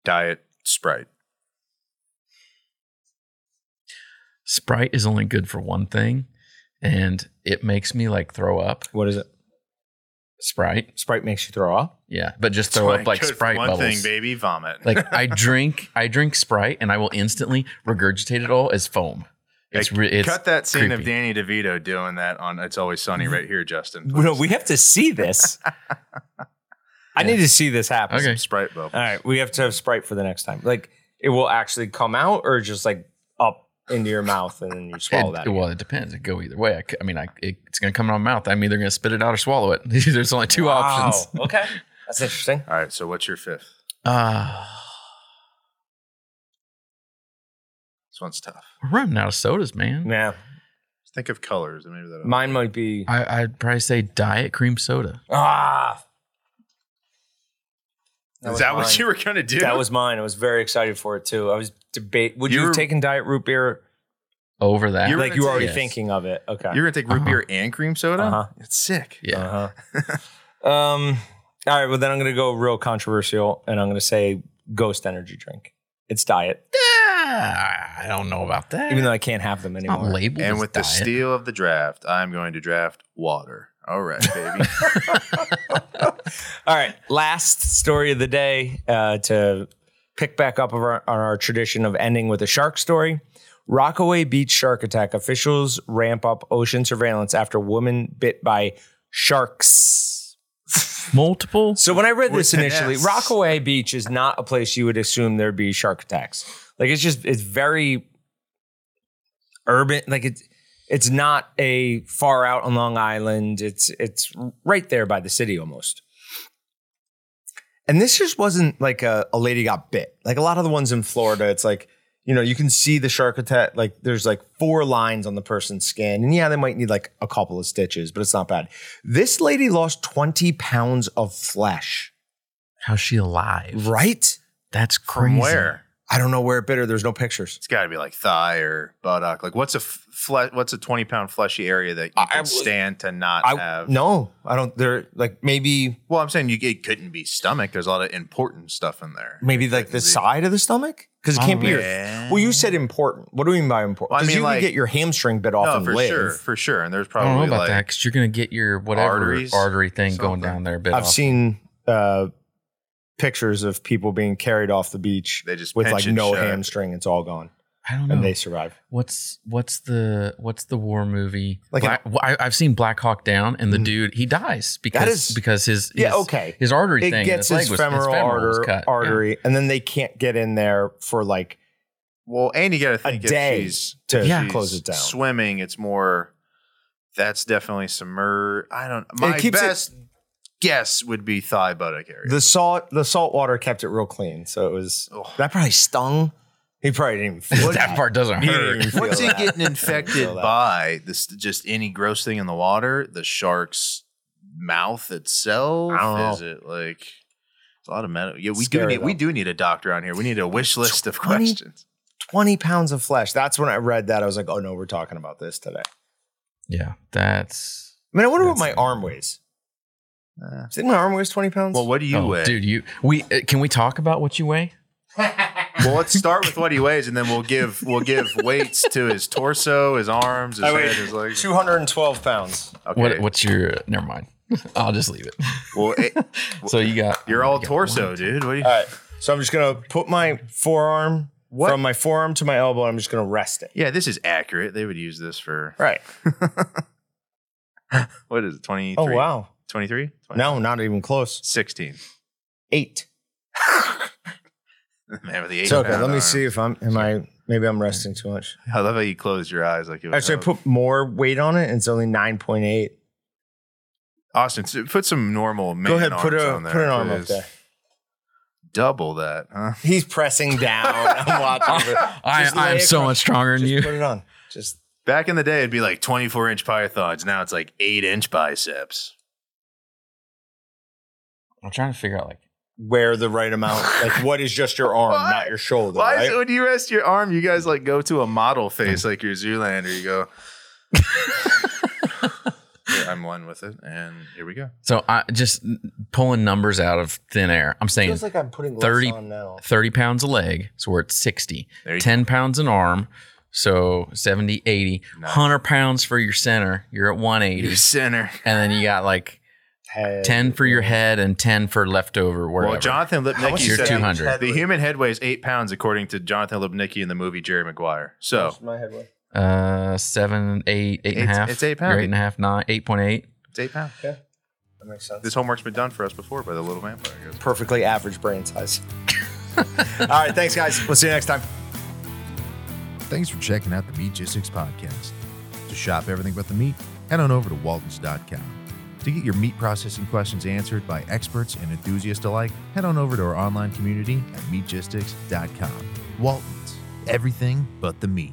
Diet Sprite. Sprite is only good for one thing, and it makes me like throw up. What is it? Sprite, Sprite makes you throw up. yeah, but just throw Sprite up like good for Sprite one bubbles. thing, baby, vomit. Like I drink, I drink Sprite, and I will instantly regurgitate it all as foam. It's Like, re- it's Cut that scene of. Danny DeVito doing that on "It's Always Sunny" right here, Justin. No, we have to see this. I need to see this happen. Okay. Some Sprite bubble. All right, we have to have Sprite for the next time. Like it will actually come out, or just like up into your mouth and then you swallow It- that. well, it depends. It go either way. I mean, I, it, it's going to come out of my mouth. I'm either going to spit it out or swallow it. There's only two Wow. options. Okay, that's interesting. All right, so what's your fifth? Uh, This one's tough. we're running out of sodas, man. Yeah, Just Think of colors, and maybe that. mine might be I, I'd probably say diet cream soda. ah. Is that what you were gonna do? That was mine. I was very excited for it too. I was debate. Would you, You have taken diet root beer? Over that. You were like you were already yes. thinking of it. Okay. You're gonna take root Uh-huh. beer and cream soda. Uh-huh. It's sick. yeah. Uh-huh. um. All right. Well, then I'm going to go real controversial, and I'm going to say Ghost Energy drink. It's diet, Ah, I don't know about that. even though I can't have them anymore. labeled And as with the diet. steal of the draft, I'm going to draft water. All right, baby. All right. Last story of the day uh, to pick back up of our, on our tradition of ending with a shark story. Rockaway Beach shark attack. Officials ramp up ocean surveillance after woman bit by sharks. Multiple. So when I read this initially, S. Rockaway Beach is not a place you would assume there'd be shark attacks. Like it's just it's very urban. Like it's It's not a far out on Long Island. It's it's right there by the city almost. And this just wasn't like a, a lady got bit. Like a lot of the ones in Florida, it's like, you know, you can see the shark attack. Like there's like four lines on the person's skin. And yeah, they might need like a couple of stitches, but it's not bad. This lady lost 20 pounds of flesh, How's she alive? right? That's crazy. From where? I don't know where it bit her. There's no pictures. It's got to be like thigh or buttock. Like what's a f- fle- what's a twenty pound fleshy area that you I- can I- stand to not I have? no, I don't. They're like maybe Well, I'm saying you it couldn't be stomach. There's a lot of important stuff in there. maybe like could the be- side of the stomach because it can't be your. Yeah. Well, you said important. What do we mean by important? Well, I Because mean, you like- can get your hamstring bit off No, and for live. sure, for sure. And there's probably I don't know about like that because you're gonna get your whatever Arteries? artery thing going down there. A bit I've off. seen uh, pictures of people being carried off the beach they just with like no shut. hamstring. It's all gone, I don't know. and they survive. what's what's the what's the war movie? Like Black, well, I, I've seen Black Hawk Down, and the Mhm. dude he dies because is- because his, his Yeah, okay. his artery It thing gets his, his, leg was, femoral, his femoral was cut. artery, and then they can't get in there for like Well, and you got to think day if to Yeah. close it down. Swimming, it's more. That's definitely submerged. I don't. My keeps it- best guess would be thigh buttock area. the salt. The salt water kept it real clean, so it was Ugh. that probably stung. He probably didn't even feel Yeah. that part doesn't He didn't hurt. even feel What's he that. getting Feel infected that. by? This just any gross thing in the water? The shark's mouth itself? I don't know. Is it like it's a lot of metal? Yeah, we do Scary, need we though. do need a doctor on here. We need a wish list of 20 questions. 20 pounds of flesh. That's when I read that. I was like, oh no, we're talking about this today. Yeah, that's I mean, I wonder what my it. arm weighs. Uh, Do you think my arm weighs 20 pounds? well, what do you oh, weigh? dude. You we uh, can we talk about what you weigh? Well, let's start with what he weighs, and then we'll give we'll give weights to his torso, his arms, his I head, weigh his legs. 212 pounds. Okay. What what's your? Never mind. I'll just leave it. well, it, So you got you're all you got torso, one, dude. What do you? All right. So I'm just going to put my forearm What? from my forearm to my elbow. I'm just going to rest it. yeah, this is accurate. They would use this for Right. what is it? 23? Oh, wow. 23? No, not even close. 16. Eight. Man, with the eight It's okay. Let me see if I'm, am I, maybe I'm resting too much. I love how you closed your eyes like it was. Actually, I put more weight on it and it's only 9.8. Austin, s- put some normal man Go ahead, put arms a on there, put an arm up please. there. Double that, huh? He's pressing down. I'm watching. I, Just lay I'm so across- much stronger than Just you. put it on. Just Back in the day, it'd be like 24 inch pythons. Now it's like eight inch biceps. I'm trying to figure out like wear the right amount. Like, what is just your arm, Why? not your shoulder, Why is right? it when you rest your arm, you guys like go to a model face like your Zoolander? You go, Here, I'm one with it, and here we go. so. I just pulling numbers out of thin air. I'm saying feels like I'm putting less 30 on now. 30 pounds a leg, so we're at 60. There you 10 pounds an arm, so 70, 80. Nice. 100 pounds for your center, you're at 180. Your center. And then you got like Head. 10 for your head and 10 for leftover, wherever. Well, Jonathan How Lipnicki You're said 200. the human head weighs eight pounds, according to Jonathan Lipnicki in the movie Jerry Maguire. So What's my head weight? uh, seven, eight, eight and a It's- half. it's eight You're pounds. eight and a half, nine, 8.8. it's eight pounds. Yeah, that makes sense. This homework's been done for us before by the little vampire. Guys. perfectly average brain size. All right, thanks, guys. We'll see you next time. Thanks for checking out the Meatgistics podcast. To shop everything but the meat, head on over to waltons.com. To get your meat processing questions answered by experts and enthusiasts alike, head on over to our online community at meatgistics.com. Waltons, everything but the meat.